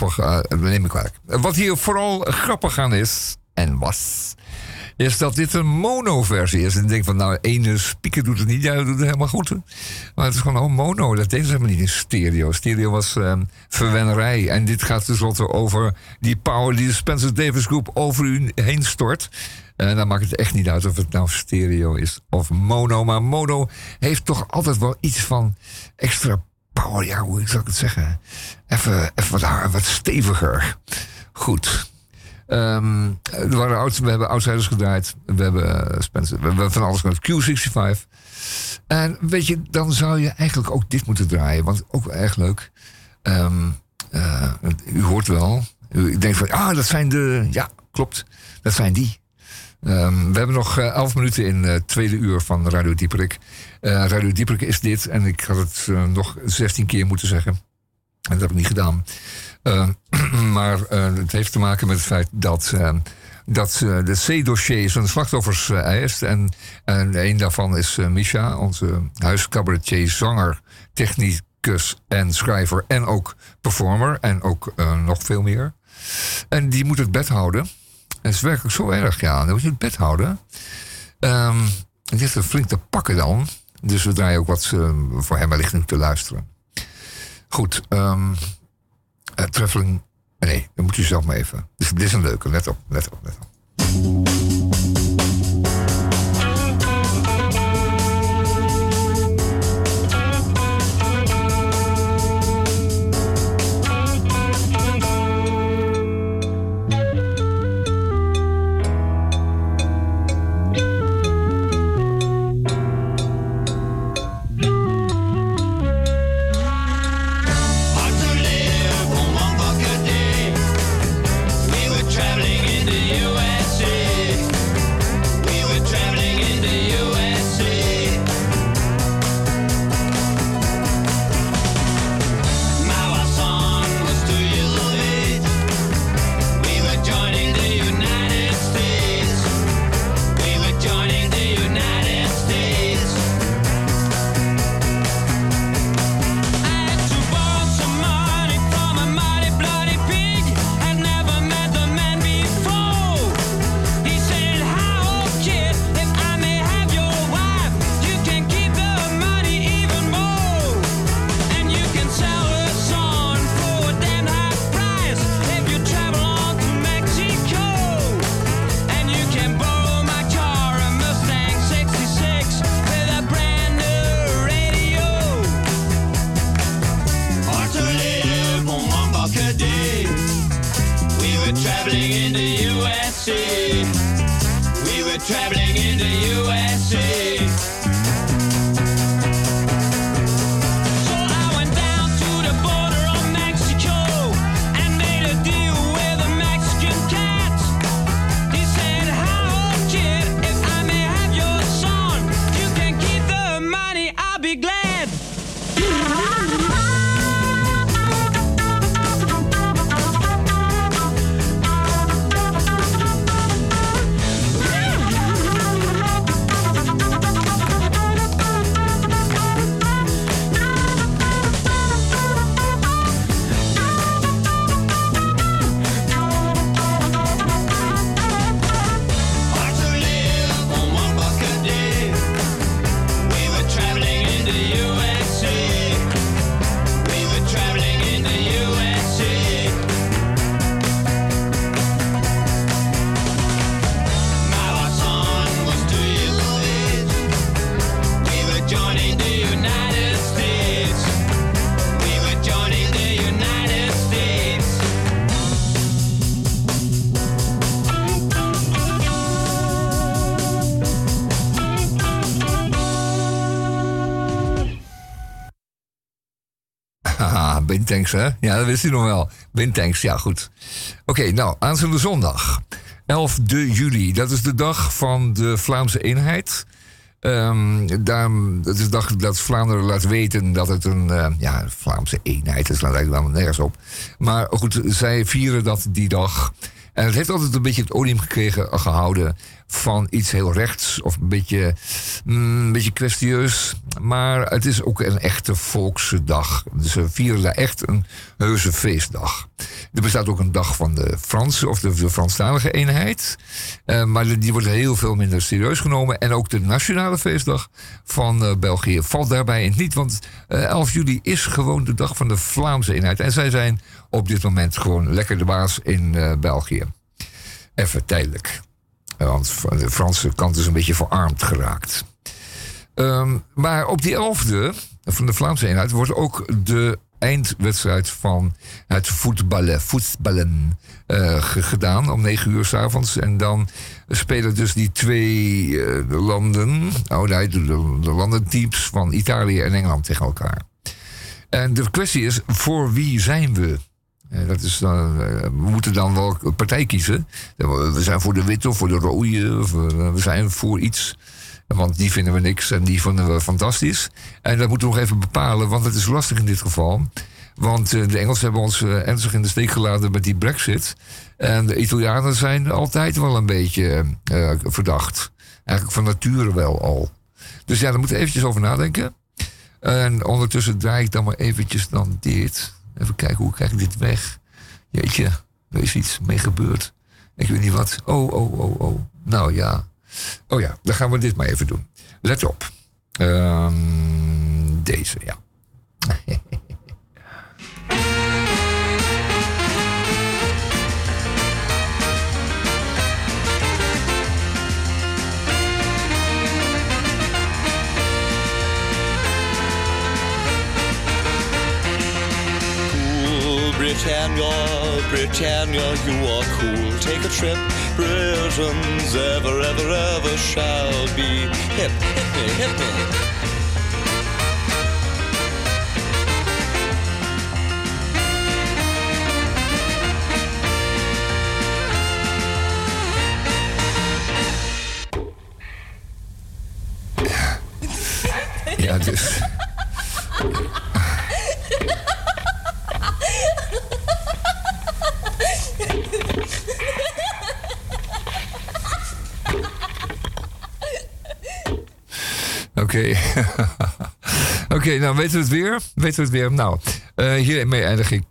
Eh, eh, neem ik kwalijk. Eh, Wat hier vooral grappig aan is, en was, is dat dit een mono-versie is. En ik denk van, nou, ene speaker doet het niet, jij doet het helemaal goed. Maar het is gewoon oh, mono, dat deden ze helemaal niet in stereo. Stereo was ehm verwennerij. En dit gaat tenslotte over die power die de Spencer Davis Groep over u heen stort. En dan maakt het echt niet uit of het nou stereo is of mono. Maar mono heeft toch altijd wel iets van extra power. Ja, hoe zou ik het zeggen? Even, even wat, wat steviger. Goed. Ehm, we hebben Outsiders gedraaid. We hebben eh, Spencer. Van alles met Q65. En weet je, dan zou je eigenlijk ook dit moeten draaien. Want ook erg leuk. Ehm, eh, u hoort wel. U denkt van, ah, dat zijn de... Ja, klopt. Dat zijn die. Ehm, we hebben nog eh, elf minuten in het tweede uur van Radio Dieperik. Eh, Radio Dieperik is dit. En ik had het eh, nog 16 keer moeten zeggen. En dat heb ik niet gedaan. Eh, maar het heeft te maken met het feit dat, dat de C-dossier zijn slachtoffers eh, eist. En, en een daarvan is Misha, onze huiscabaretier, zanger, technicus en schrijver. En ook performer. En ook nog veel meer. En die moet het bed houden. Het is werkelijk zo erg, ja. Dan moet je het bed houden. Ehm het is er flink te pakken dan. Dus we draaien ook wat eh, voor hem wellicht nu te luisteren. Goed, eh, Traveling. Nee, dan moet je zelf maar even. Dus dit is een leuke, let op, let op, let op. dat wist u nog wel. Bintanks, ja, goed. Oké, nou, aanstaande zondag. 11 juli, dat is de dag van de Vlaamse eenheid. Ehm daar, dat is de dag dat Vlaanderen laat weten dat het een eh, ja, Vlaamse eenheid is. Dat lijkt helemaal nergens op. Maar goed, zij vieren dat die dag. En het heeft altijd een beetje het odium gekregen, gehouden van iets heel rechts of een beetje, mm, een beetje kwestieus. Maar het is ook een echte volkse dag. Dus ze vieren daar echt een heuse feestdag. Er bestaat ook een dag van de Franse of de, Franstalige eenheid. Eh, maar die wordt heel veel minder serieus genomen. En ook de nationale feestdag van eh, België valt daarbij in niet. Want eh, 11 juli is gewoon de dag van de Vlaamse eenheid. En zij zijn op dit moment gewoon lekker de baas in België. Even tijdelijk. Eh, Want de Franse kant is een beetje verarmd geraakt. Ehm, maar op die 11e van de Vlaamse eenheid wordt ook de eindwedstrijd van het voetballen, voetballen eh, ge- gedaan om 9 uur s'avonds. En dan spelen dus die twee eh, landen, oh nee, de, de landenteams van Italië en Engeland tegen elkaar. En de kwestie is, voor wie zijn we? Eh, dat is dan, eh, we moeten dan wel een partij kiezen. We zijn voor de witte of voor de rode. Of eh, we zijn voor iets. Want die vinden we niks en die vinden we fantastisch. En dat moeten we nog even bepalen, want het is lastig in dit geval. Want eh, de Engelsen hebben ons eh, ernstig in de steek gelaten met die brexit. En de Italianen zijn altijd wel een beetje eh, verdacht. Eigenlijk van nature wel al. Dus ja, daar moeten we eventjes over nadenken. En ondertussen draai ik dan maar eventjes dan dit. Even kijken, hoe krijg ik dit weg? Jeetje, er is iets mee gebeurd. Ik weet niet wat. Oh, oh, oh, oh. Nou ja. Oh ja, dan gaan we dit maar even doen. Let op. Ehm, deze, ja. Britannia, Britannia, you are cool. Take a trip. Britain's ever, ever, ever shall be hip, hip me, hip me. Ja, dus. Oké. Oké, nou weten we het weer? Weten we het weer? Nou, eh, hiermee eindig ik.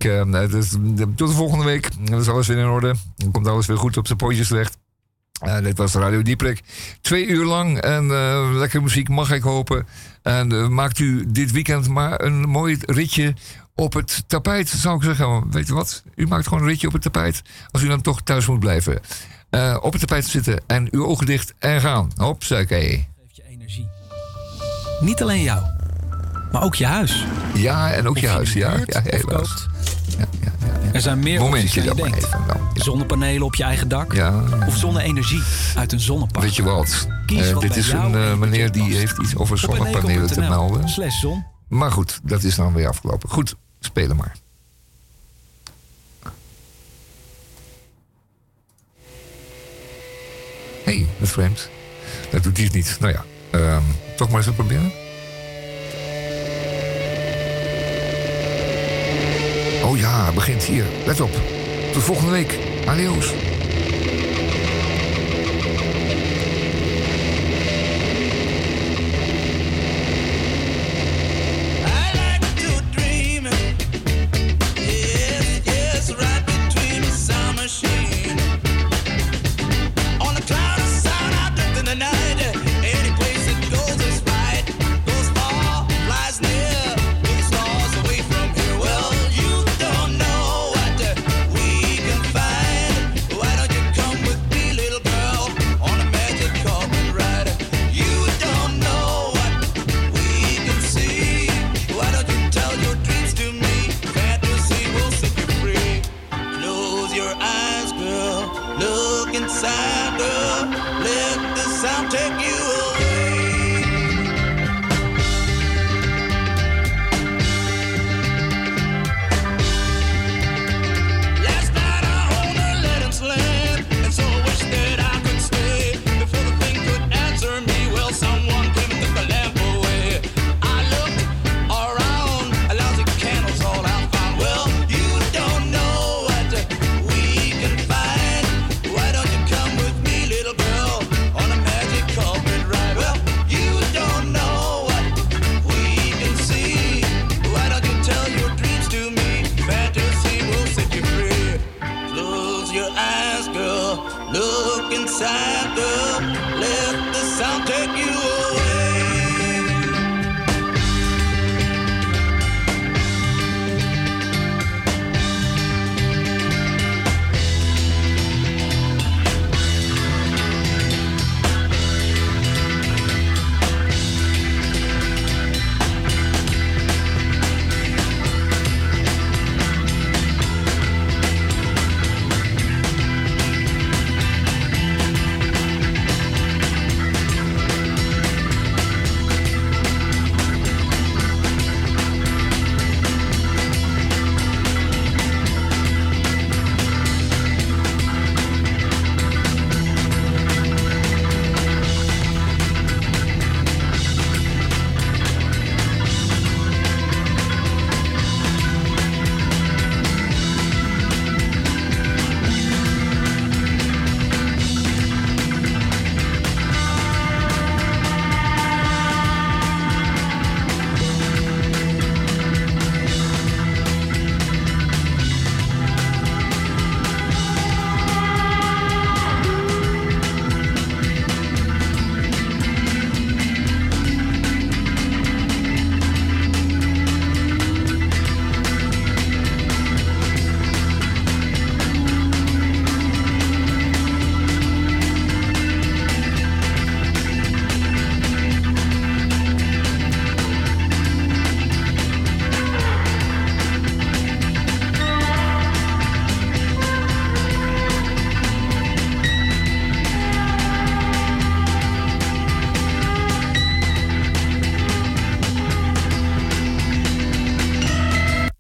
dus, tot de volgende week. Dan is alles weer in orde. Dan komt alles weer goed op zijn pootjes terecht. Eh, dit was Radio Dieprik. Twee uur lang en lekkere muziek mag ik hopen. En maakt u dit weekend maar een mooi ritje op het tapijt, zou ik zeggen. Weet je wat? U maakt gewoon een ritje op het tapijt. Als u dan toch thuis moet blijven. Eh, op het tapijt zitten en uw ogen dicht en gaan. Hopsakee. Niet alleen jou, maar ook je huis. Ja, en ook Of je je huis. nu Ja, huurt ja, helaas. koopt. Er zijn meer Momentje dan je maar even. Zonnepanelen op je eigen dak. Ja. Of zonne-energie uit een zonnepark. Weet je wat? Eh, wat dit is een eh, en meneer die heeft iets over zonnepanelen te melden. Slash zon. Maar goed, dat is dan weer afgelopen. Goed, spelen maar. Hé, hey, dat is vreemd. Dat doet het niet. Nou ja, ehm, toch maar eens proberen. Oh ja, begint hier. Let op. Tot volgende week. Adios.